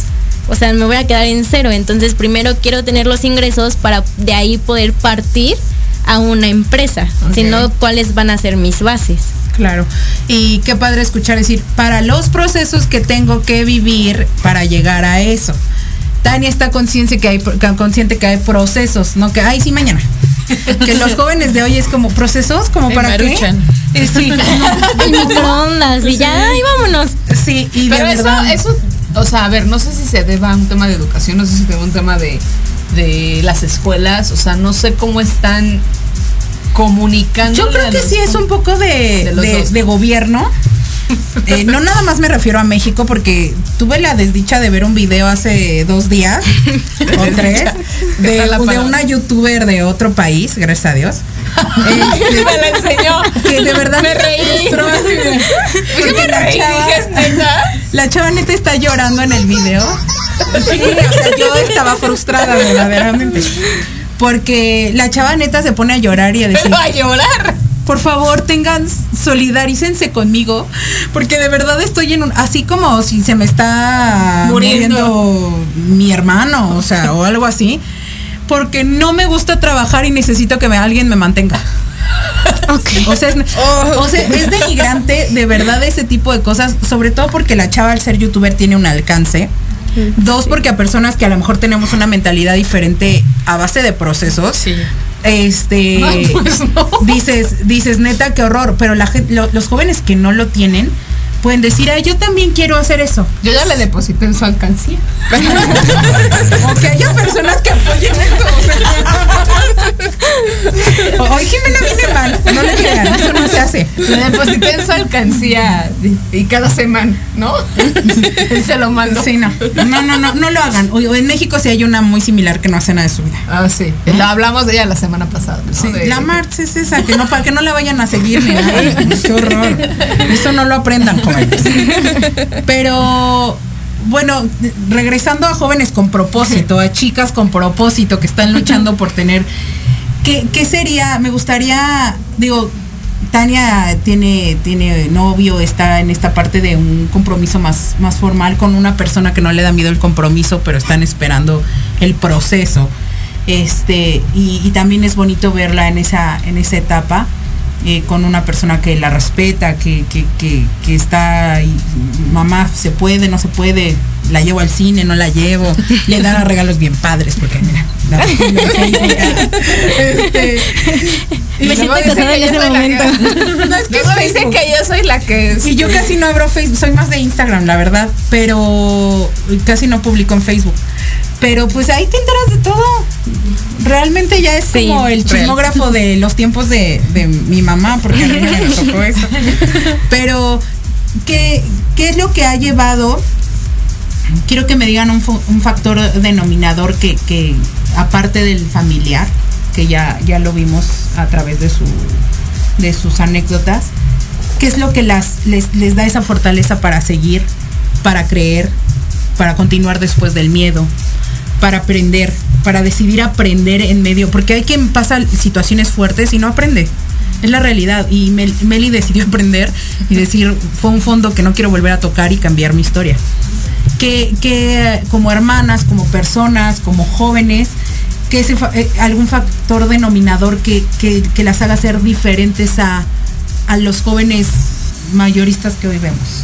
O sea, me voy a quedar en cero. Entonces primero quiero tener los ingresos para de ahí poder partir a una empresa. Si Ok. no, ¿cuáles van a ser mis bases? Claro. Y qué padre escuchar decir, para los procesos que tengo que vivir para llegar a eso. Tania está consciente que hay consciente que hay procesos, no que ay sí mañana. Que los jóvenes de hoy es como procesos, como para qué? Maruchan. Eh, sí, El microondas y ya, vámonos. sí, y Pero de eso, verdad. eso, o sea, a ver, no sé si se deba a un tema de educación, no sé si se deba a un tema de, de las escuelas, o sea, no sé cómo están comunicando. Yo creo que sí es un poco de, de los de- dos. de gobierno. Eh, no nada más me refiero a México porque tuve la desdicha de ver un video hace dos días o tres ¿Qué de, una youtuber de otro país, gracias a Dios. Este, me la enseñó. que de verdad Me reí. me la reí, chava- dije, ¿es neta? la chava neta está llorando en el video. Sí, o sea, yo estaba frustrada verdaderamente. Porque la chava neta se pone a llorar y a decir, Pero a llorar. Por favor, tengan, solidarícense conmigo, porque de verdad estoy en un, así como si se me está Muriendo. muriendo, mi hermano, o sea, o algo así, porque no me gusta trabajar y necesito que me, alguien me mantenga. O sea, es, o sea, es denigrante de verdad ese tipo de cosas, sobre todo porque la chava al ser youtuber tiene un alcance. Dos, porque a personas que a lo mejor tenemos una mentalidad diferente a base de procesos, Sí. Este Ay, pues no. dices dices neta qué horror pero la gente lo- los jóvenes que no lo tienen pueden decir ay yo también quiero hacer eso Yo ya le deposité en su alcancía. o que haya personas que apoyen eso hoy Jimena viene mal no le crean eso no se hace. Le deposité en su alcancía y cada semana, ¿no? Se lo mando. Sí, no. No, no, no, no lo hagan. O- en México sí hay una muy similar que no hace nada de su vida. Ah, sí. La hablamos de ella la semana pasada. ¿no? Sí, De- la Marx es esa, que no, para que no la vayan a seguir ni nada. Qué horror. Eso no lo aprendan, jóvenes. Pero, bueno, regresando a jóvenes con propósito, a chicas con propósito que están luchando por tener. ¿Qué, qué sería? Me gustaría, digo, Tania tiene, tiene novio, está en esta parte de un compromiso más, más formal con una persona que no le da miedo el compromiso, pero están esperando el proceso. Este, y, y también es bonito verla en esa, en esa etapa. Eh, con una persona que la respeta, que, que, que, que está mamá, se puede, no se puede, la llevo al cine, no la llevo, le da regalos bien padres, porque mira, la- este, y Me siento casada que en ese momento. No, es que Luego es dice Facebook. que yo soy la que. Y yo casi no abro Facebook, soy más de Instagram, la verdad, pero casi no publico en Facebook. Pero pues ahí te enteras de todo. Realmente ya es Sí, como el real. chismógrafo de los tiempos de, de mi mamá, porque a mí me tocó eso. Pero, ¿qué, ¿qué es lo que ha llevado? Quiero que me digan un, un factor denominador que, que, aparte del familiar, que ya, ya lo vimos a través de, su, de sus anécdotas, ¿qué es lo que las, les, les da esa fortaleza para seguir, para creer, para continuar después del miedo, para aprender, para decidir aprender en medio? Porque hay quien pasa situaciones fuertes y no aprende. Es la realidad. Y Mel- Meli decidió aprender y decir, fue un fondo que no quiero volver a tocar y cambiar mi historia. Que, que como hermanas, como personas, como jóvenes, que ese eh, algún factor denominador que, que, que las haga ser diferentes a, a los jóvenes mayoristas que hoy vemos.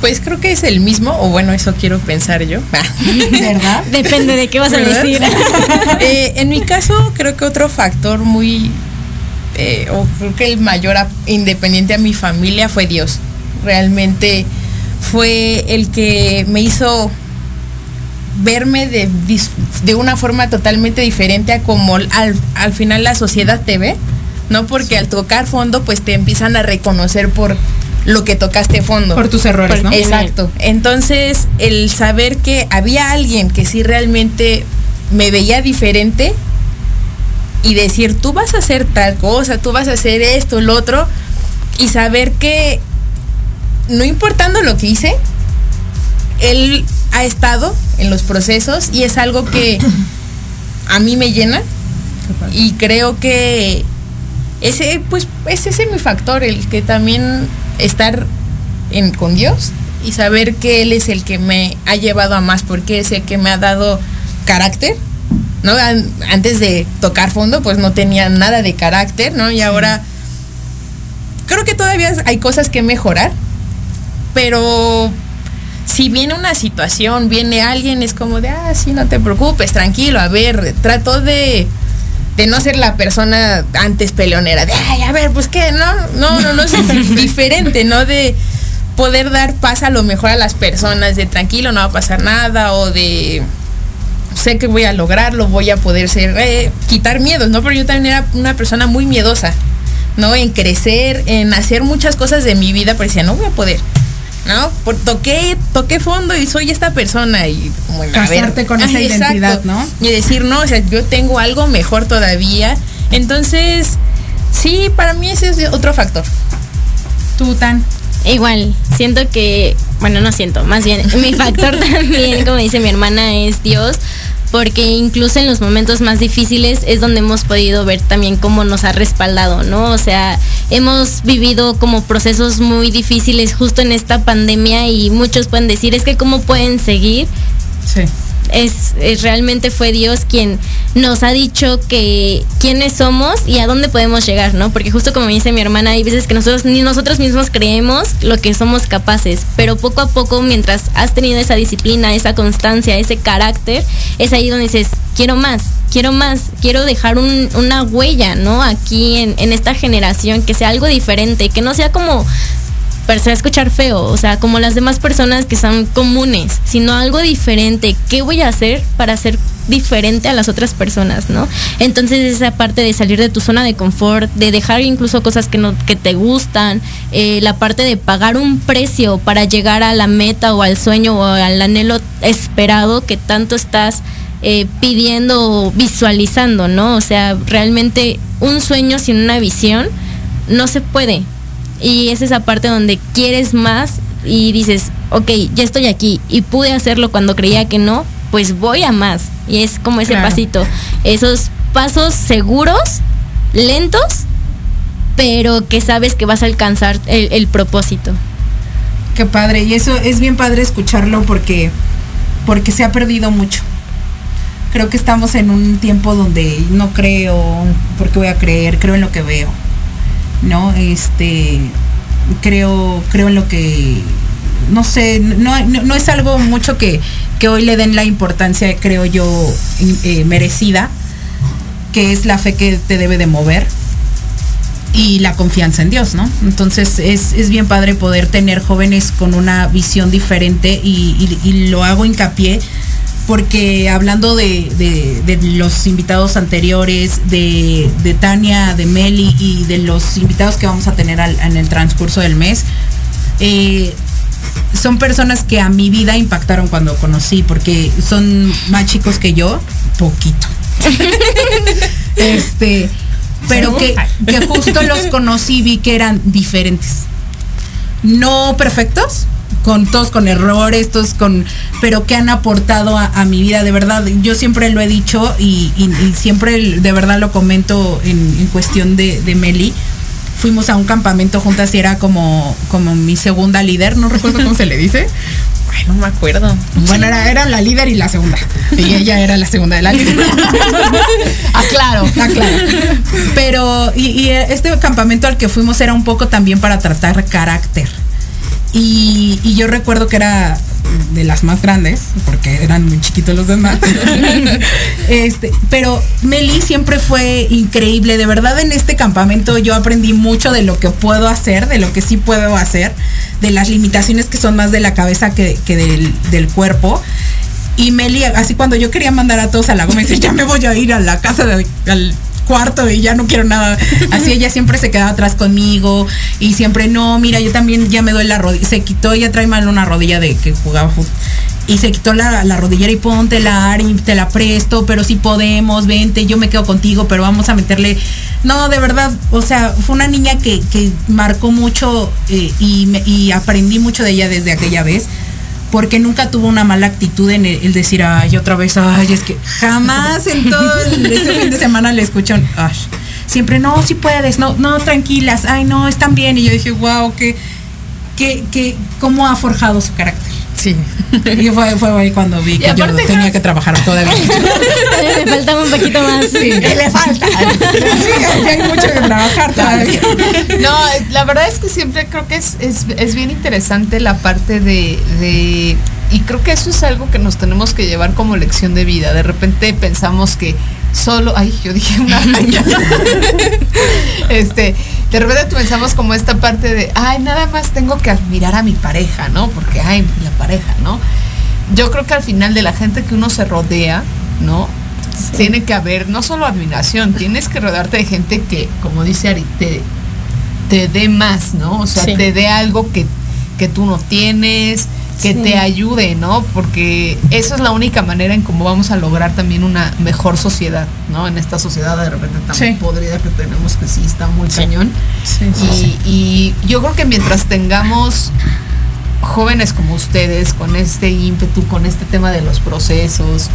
Pues creo que es el mismo, o bueno, eso quiero pensar yo. ¿Verdad? Depende de qué vas a decir. Eh, en mi caso, creo que otro factor muy, eh, o creo que el mayor independiente a mi familia fue Dios. Realmente fue el que me hizo verme de, de una forma totalmente diferente a como al, al final la sociedad te ve, ¿no? Porque al tocar fondo, pues te empiezan a reconocer por lo que tocaste fondo. Por tus errores, ¿no? Exacto. Entonces, el saber que había alguien que sí realmente me veía diferente y decir, tú vas a hacer tal cosa, tú vas a hacer esto, lo otro, y saber que no importando lo que hice, él ha estado en los procesos y es algo que a mí me llena y creo que ese pues es ese mi factor el que también estar en, con Dios y saber que él es el que me ha llevado a más porque es el que me ha dado carácter no An- antes de tocar fondo pues no tenía nada de carácter no y ahora creo que todavía hay cosas que mejorar pero si viene una situación, viene alguien, es como de, ah, sí, no te preocupes, tranquilo, a ver, trato de, de no ser la persona antes peleonera, de, ay, a ver, pues qué, no, no, no, no, es diferente, ¿no? De poder dar paz a lo mejor a las personas, de tranquilo, no va a pasar nada, o de sé que voy a lograrlo, voy a poder ser, eh, quitar miedos, ¿no? Pero yo también era una persona muy miedosa, ¿no? En crecer, en hacer muchas cosas de mi vida, pero decía, no voy a poder. ¿No? Por, toqué, toqué fondo y soy esta persona y ver, Casarte con esa Ay, exacto. identidad, ¿no? Y decir, no, o sea, yo tengo algo mejor todavía. Entonces, sí, para mí ese es otro factor. Tú, Tan. Igual, siento que, bueno, no siento, más bien, mi factor también, como dice mi hermana, es Dios, porque incluso en los momentos más difíciles es donde hemos podido ver también cómo nos ha respaldado, ¿no? O sea, hemos vivido como procesos muy difíciles justo en esta pandemia y muchos pueden decir, es que cómo pueden seguir Sí. Es, es realmente fue Dios quien nos ha dicho que quiénes somos y a dónde podemos llegar, ¿no? Porque justo como dice mi hermana, hay veces que nosotros ni nosotros mismos creemos lo que somos capaces, pero poco a poco mientras has tenido esa disciplina, esa constancia, ese carácter, es ahí donde dices, quiero más, quiero más, quiero dejar un- una huella, ¿no? Aquí en esta generación, que sea algo diferente, que no sea como pero se va a escuchar feo, o sea, como las demás personas que son comunes, sino algo diferente. ¿Qué voy a hacer para ser diferente a las otras personas, no? Entonces esa parte de salir de tu zona de confort, de dejar incluso cosas que no que te gustan, eh, la parte de pagar un precio para llegar a la meta o al sueño o al anhelo esperado que tanto estás eh, pidiendo o visualizando, ¿no? O sea, realmente un sueño sin una visión no se puede. Y es esa parte donde quieres más y dices, ok, ya estoy aquí y pude hacerlo cuando creía que no, pues voy a más. Y es como ese Claro. pasito. Esos pasos seguros, lentos, pero que sabes que vas a alcanzar el, el propósito. Qué padre. Y eso es bien padre escucharlo porque, porque se ha perdido mucho. Creo que estamos en un tiempo donde no creo, porque voy a creer, creo en lo que veo. ¿No? Este creo, creo en lo que no sé, no, no, es algo mucho que, que hoy le den la importancia, creo yo, eh, merecida, que es la fe que te debe de mover y la confianza en Dios, ¿no? Entonces es, es bien padre poder tener jóvenes con una visión diferente y lo hago hincapié porque hablando de, de- de los invitados anteriores, de, de Tania, de Meli y de los invitados que vamos a tener al- en el transcurso del mes, eh, son personas que a mi vida impactaron cuando conocí, porque son más chicos que yo, poquito. este, pero que, que justo los conocí, vi que eran diferentes. No perfectos, con todos con errores, todos con, pero que han aportado a, a mi vida, de verdad. Yo siempre lo he dicho y, y- y siempre de verdad lo comento en, en cuestión de, de Meli. Fuimos a un campamento juntas y era como, como mi segunda líder, no recuerdo cómo se le dice. Ay, no me acuerdo. Bueno, era, era la líder y la segunda. Y ella era la segunda de la líder. Aclaro. Aclaro. Pero, y, y este campamento al que fuimos era un poco también para tratar carácter. Y, y yo recuerdo que era de las más grandes, porque eran muy chiquitos los demás. este, pero Meli siempre fue increíble. De verdad, en este campamento yo aprendí mucho de lo que puedo hacer, de lo que sí puedo hacer, de las limitaciones que son más de la cabeza que, que del, del cuerpo. Y Meli, así cuando yo quería mandar a todos a la goma, dice, ya me voy a ir a la casa, de- al cuarto y ya no quiero nada. Así ella siempre se quedaba atrás conmigo y siempre, no, mira, yo también ya me doy la rodilla. Se quitó, ella trae mal una rodilla de que jugaba fútbol. Y se quitó la, la rodillera y ponte la Ari, te la presto, pero si podemos, vente, yo me quedo contigo, pero vamos a meterle. No, de verdad, o sea, fue una niña que, que marcó mucho eh, y, y aprendí mucho de ella desde aquella vez porque nunca tuvo una mala actitud en el, decir, ay, otra vez, ay, es que jamás en todo ese fin de semana le escuchan, ay, siempre, no, si puedes, no, no, tranquilas, ay, no, están bien. Y yo dije, wow, que, que, que, cómo ha forjado su carácter. Sí. Y fue, fue ahí cuando vi que yo tenía que trabajar todavía. Me faltaba un poquito más. Sí, le falta. Sí, hay mucho que trabajar todavía. No, la verdad es que siempre creo que es, es, es bien interesante la parte de, de- Y creo que eso es algo que nos tenemos que llevar como lección de vida. De repente pensamos que solo... Ay, yo dije una araña. este, de repente pensamos como esta parte de, ay, nada más tengo que admirar a mi pareja, ¿no? Porque, ay, la pareja, ¿no? Yo creo que al final de la gente que uno se rodea, ¿no? Tiene que haber no solo admiración, tienes que rodearte de gente que, como dice Ari, te, te dé más, ¿no? O sea, Sí. te dé algo que, que tú no tienes, que Sí. te ayude, ¿no? Porque eso es la única manera en cómo vamos a lograr también una mejor sociedad, ¿no? En esta sociedad de repente tan Sí. podrida que tenemos que sí está muy Sí. cañón. Y, y yo creo que mientras tengamos jóvenes como ustedes, con este ímpetu, con este tema de los procesos,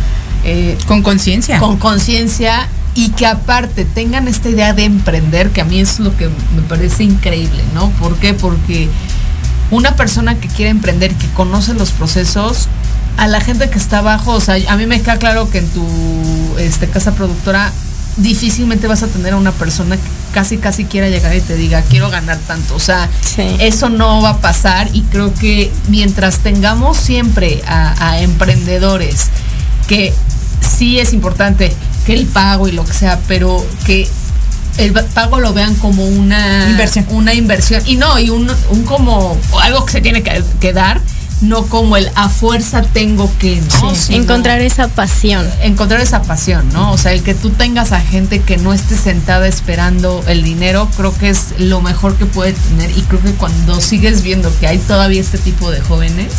eh, Con conciencia. con conciencia y que aparte tengan esta idea de emprender, que a mí es lo que me parece increíble, ¿no? ¿Por qué? Porque una persona que quiere emprender, que conoce los procesos, a la gente que está abajo, o sea, a mí me queda claro que en tu este, casa productora difícilmente vas a tener a una persona que casi casi quiera llegar y te diga quiero ganar tanto o sea Sí. eso no va a pasar y creo que mientras tengamos siempre a, a emprendedores que sí es importante que el pago y lo que sea, pero que el pago lo vean como una Inversión. una inversión. Y no y un, un como algo que se tiene que, que dar no como el a fuerza tengo que no Sí, Sino encontrar esa pasión. encontrar esa pasión no o sea el que tú tengas a gente que no esté sentada esperando el dinero creo que es lo mejor que puede tener. Y creo que cuando sigues viendo que hay todavía este tipo de jóvenes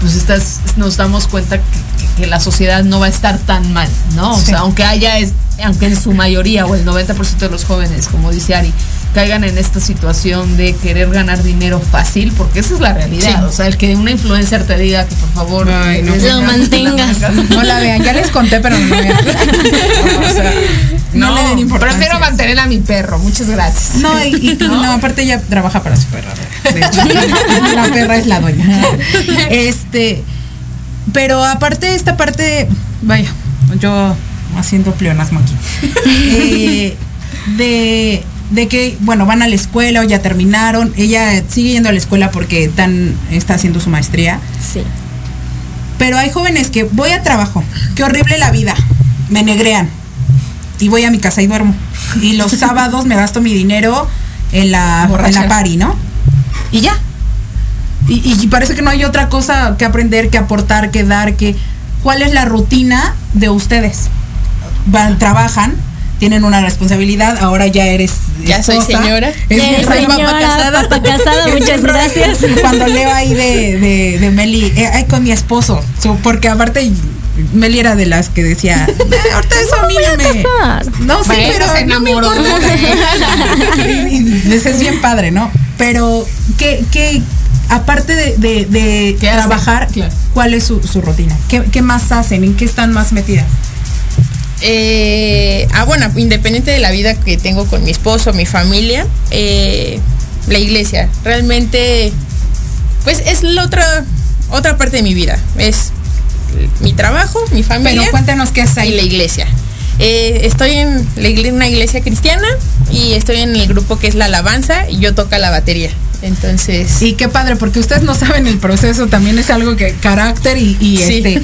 pues estás, nos damos cuenta que, que- que la sociedad no va a estar tan mal, ¿no? O Sí. sea, aunque haya, es- aunque en su mayoría o el 90% de los jóvenes, como dice Ari, caigan en esta situación de querer ganar dinero fácil, porque esa es la realidad. Sí. O sea, el que una influencer te diga que por favor Ay, no. Lo mantengas. No la vean, ya les conté, pero no vean. O sea, no, le den importancia. Prefiero mantener a mi perro, muchas gracias. No, y, y- no, aparte ella trabaja para su perra. De hecho, la perra es la dueña. Este, pero aparte esta parte, vaya, yo haciendo pleonasmo aquí. Eh, de, de que, bueno, van a la escuela o ya terminaron. Ella sigue yendo a la escuela porque tan está haciendo su maestría. Sí. Pero hay jóvenes que voy a trabajo, qué horrible la vida, me negrean y voy a mi casa y duermo. Y los sábados me gasto mi dinero en la, en la party, ¿no? Y ya. Y, y parece que no hay otra cosa que aprender, que aportar, que dar, que... ¿Cuál es la rutina de ustedes? Van, trabajan, tienen una responsabilidad, ahora ya eres Ya soy señora. Es Ya eres papá casada. papá casada, muchas gracias. Cuando leo ahí de, de, de Meli, eh, ay, con mi esposo, porque aparte Meli era de las que decía, "Eh, ahorita eso a mí no me... No, sí, pero se enamoró. importa. y, y ese es bien padre, ¿no? Pero, ¿qué, qué aparte de, de- de trabajar, Claro. cuál es su, su rutina? ¿Qué, ¿Qué más hacen? ¿En qué están más metidas? Eh, ah, bueno, independiente de la vida que tengo con mi esposo, mi familia, eh, la iglesia, realmente, pues es la otra, otra parte de mi vida. Es mi trabajo, mi familia Pero cuéntanos qué es y la ahí. iglesia. Eh, estoy en la una iglesia cristiana y estoy en el grupo que es la alabanza y yo toco la batería. Entonces, Y qué padre, porque ustedes no saben el proceso, también es algo que carácter y, y Sí. este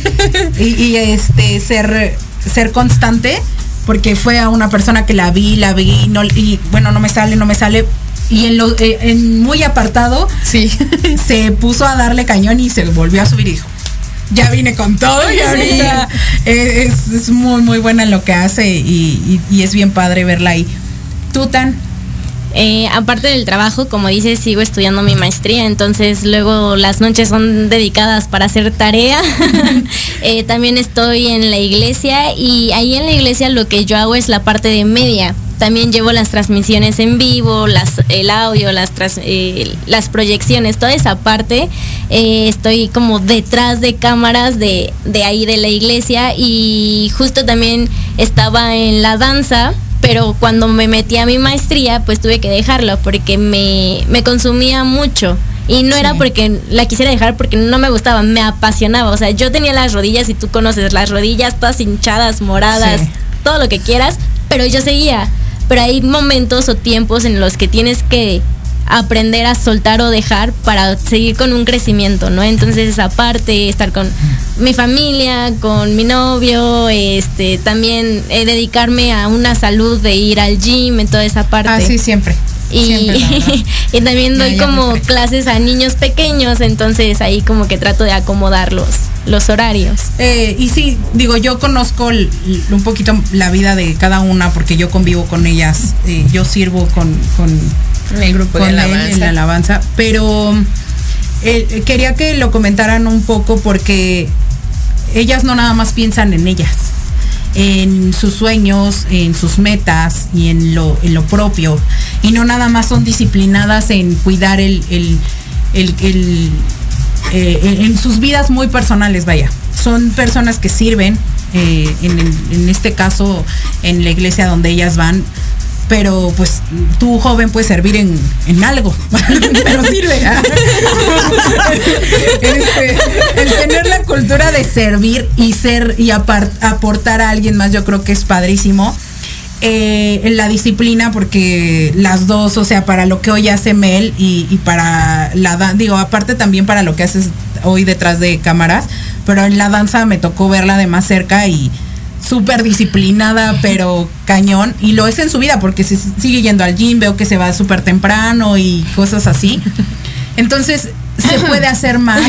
y, y, este ser ser constante, porque fue a una persona que la vi, la vi y no y bueno, no me sale, no me sale y en lo eh, en muy apartado sí. se puso a darle cañón y se volvió a subir y dijo, ya vine con todo y ahorita es, es muy muy buena en lo que hace y, y- y es bien padre verla ahí. Tú tan Eh, aparte del trabajo, como dices, sigo estudiando mi maestría, entonces luego las noches son dedicadas para hacer tarea. Eh, también estoy en la iglesia y ahí en la iglesia lo que yo hago es la parte de media. También llevo las transmisiones en vivo, las, el audio, las, eh, proyecciones, toda esa parte. Estoy como detrás de cámaras de ahí de la iglesia y justo también estaba en la danza pero cuando me metí a mi maestría, pues tuve que dejarlo porque me, me consumía mucho. Y no era porque la quisiera dejar porque no me gustaba, me apasionaba. O sea, yo tenía las rodillas, y tú conoces las rodillas todas hinchadas, moradas, Sí. todo lo que quieras, pero yo seguía. Pero hay momentos o tiempos en los que tienes que aprender a soltar o dejar para seguir con un crecimiento, ¿no? Entonces esa parte, estar con mi familia, con mi novio, este, también eh, dedicarme a una salud de ir al gym, en toda esa parte. así siempre. Y, Siempre, y también doy ya como clases a niños pequeños, entonces ahí como que trato de acomodar los, los horarios. Eh, y sí, digo, yo conozco l- l- un poquito la vida de cada una porque yo convivo con ellas, eh, yo sirvo con, con, En el grupo de él alabanza. en la alabanza, pero eh, quería que lo comentaran un poco porque ellas no nada más piensan en ellas, en sus sueños, en sus metas y en lo, en lo propio. Y no nada más son disciplinadas en cuidar el, el, el- el, eh, en, sus vidas muy personales, vaya. Son personas que sirven, eh, en, en este caso, en la iglesia donde ellas van. Pero pues tú joven puedes servir en, en algo, pero sirve. Este, el tener la cultura de servir y ser y apar- aportar a alguien más, yo creo que es padrísimo. Eh, la disciplina, porque las dos, o sea, para lo que hoy hace Mel y, y para la danza, digo, aparte también para lo que haces hoy detrás de cámaras, pero en la danza me tocó verla de más cerca y súper disciplinada, pero cañón. Y lo es en su vida porque se sigue yendo al gym, veo que se va súper temprano y cosas así. Entonces, se puede hacer más,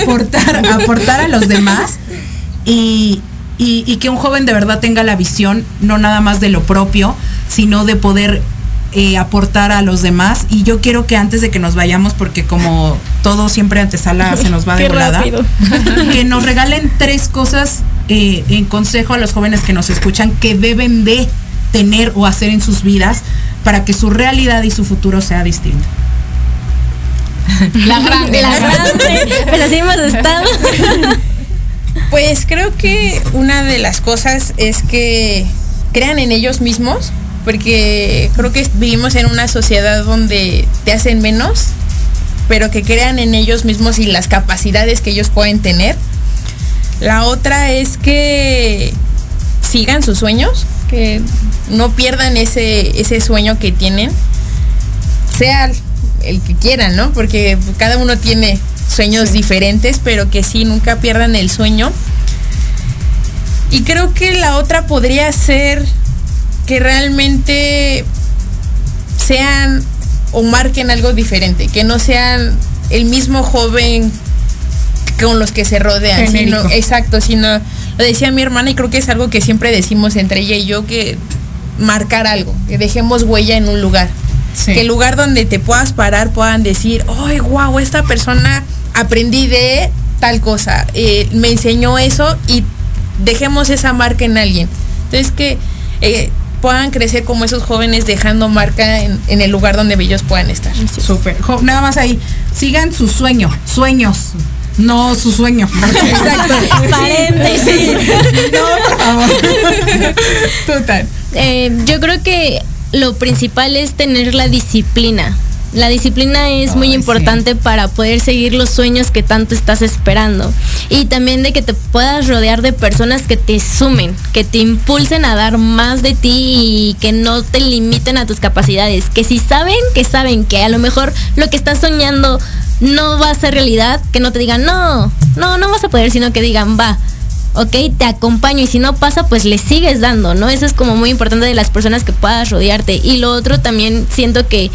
aportar, aportar a los demás y, y, y que un joven de verdad tenga la visión, no nada más de lo propio, sino de poder eh, aportar a los demás. Y yo quiero que antes de que nos vayamos, porque como todo siempre antesala se nos va de volada, que nos regalen tres cosas eh, en consejo a los jóvenes que nos escuchan que deben de tener o hacer en sus vidas para que su realidad y su futuro sea distinto. La grande. La grande. Pero así hemos estado. Pues creo que una de las cosas es que crean en ellos mismos, porque creo que vivimos en una sociedad donde te hacen menos, pero que crean en ellos mismos y las capacidades que ellos pueden tener. La otra es que sigan sus sueños, que no pierdan ese, ese sueño que tienen, sea el que quieran, ¿no? Porque cada uno tiene sueños diferentes, pero que sí, nunca pierdan el sueño. Y creo que la otra podría ser que realmente sean o marquen algo diferente, que no sean el mismo joven con los que se rodean, sino, exacto, sino lo decía mi hermana y creo que es algo que siempre decimos entre ella y yo que marcar algo, que dejemos huella en un lugar. Sí. Que el lugar donde te puedas parar puedan decir, ¡ay, wow! Esta persona aprendí de tal cosa, eh, me enseñó eso y dejemos esa marca en alguien. Entonces que eh, puedan crecer como esos jóvenes dejando marca en, en el lugar donde ellos puedan estar. Súper. Nada más ahí. Sigan su sueño. Sueños. No su sueño. Exacto. Paréntesis. No, por favor. Total. Eh, yo creo que lo principal es tener la disciplina. La disciplina es muy importante para poder seguir los sueños que tanto estás esperando. Y también de que te puedas rodear de personas que te sumen, que te impulsen a dar más de ti y que no te limiten a tus capacidades. Que si saben, que saben que a lo mejor lo que estás soñando no va a ser realidad, que no te digan, no, no, no vas a poder, sino que digan, va, ok, te acompaño y si no pasa, pues le sigues dando, ¿no? Eso es como muy importante de las personas que puedas rodearte. Y lo otro también siento que,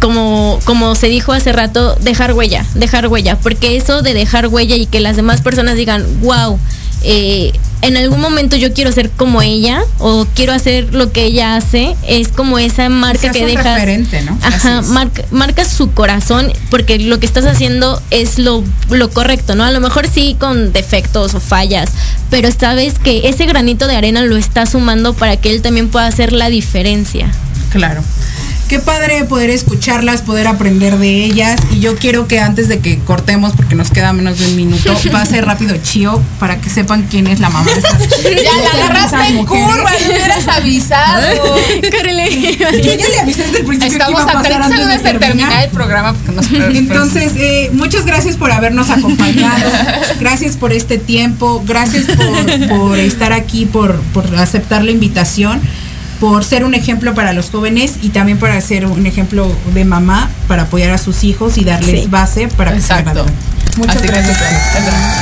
como, como se dijo hace rato, dejar huella, dejar huella, porque eso de dejar huella y que las demás personas digan, wow, eh, en algún momento yo quiero ser como ella o quiero hacer lo que ella hace, es como esa marca que es. marca, su corazón porque lo que estás haciendo es lo, lo correcto, ¿no? A lo mejor sí con defectos o fallas, pero sabes que ese granito de arena lo está sumando para que él también pueda hacer la diferencia. Claro. Qué padre poder escucharlas, poder aprender de ellas. Y yo quiero que antes de que cortemos, porque nos queda menos de un minuto, pase rápido Chio para que sepan quién es la mamá de estas. Ya la agarraste en curva, le hubieras avisado. Yo ya le avisé desde el principio Estamos que iba a a pasar 30 antes de de terminar el programa porque nos Entonces, eh, muchas gracias por habernos acompañado, gracias por este tiempo, gracias por, por estar aquí, por, por aceptar la invitación, por ser un ejemplo para los jóvenes y también para ser un ejemplo de mamá, para apoyar a sus hijos y darles Sí. base para que Exacto. Muchas Así gracias.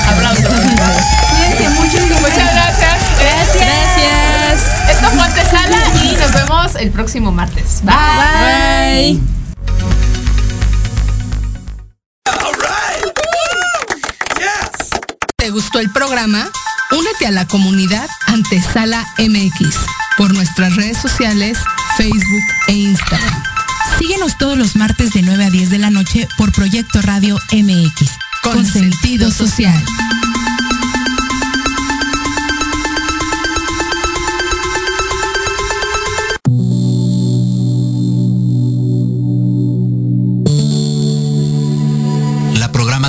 Aplausos. Cuídense mucho Muchas gracias. Gracias. Esto fue Antesala y nos vemos el próximo martes. Bye. ¿Te gustó el programa? Únete a la comunidad Antesala MX por nuestras redes sociales, Facebook e Instagram. Síguenos todos los martes de 9 a 10 de la noche por Proyecto Radio MX con, sentido social.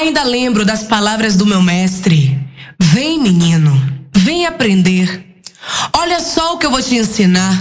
Ainda lembro das palavras do meu mestre. Vem, menino, vem aprender. Olha só o que eu vou te ensinar.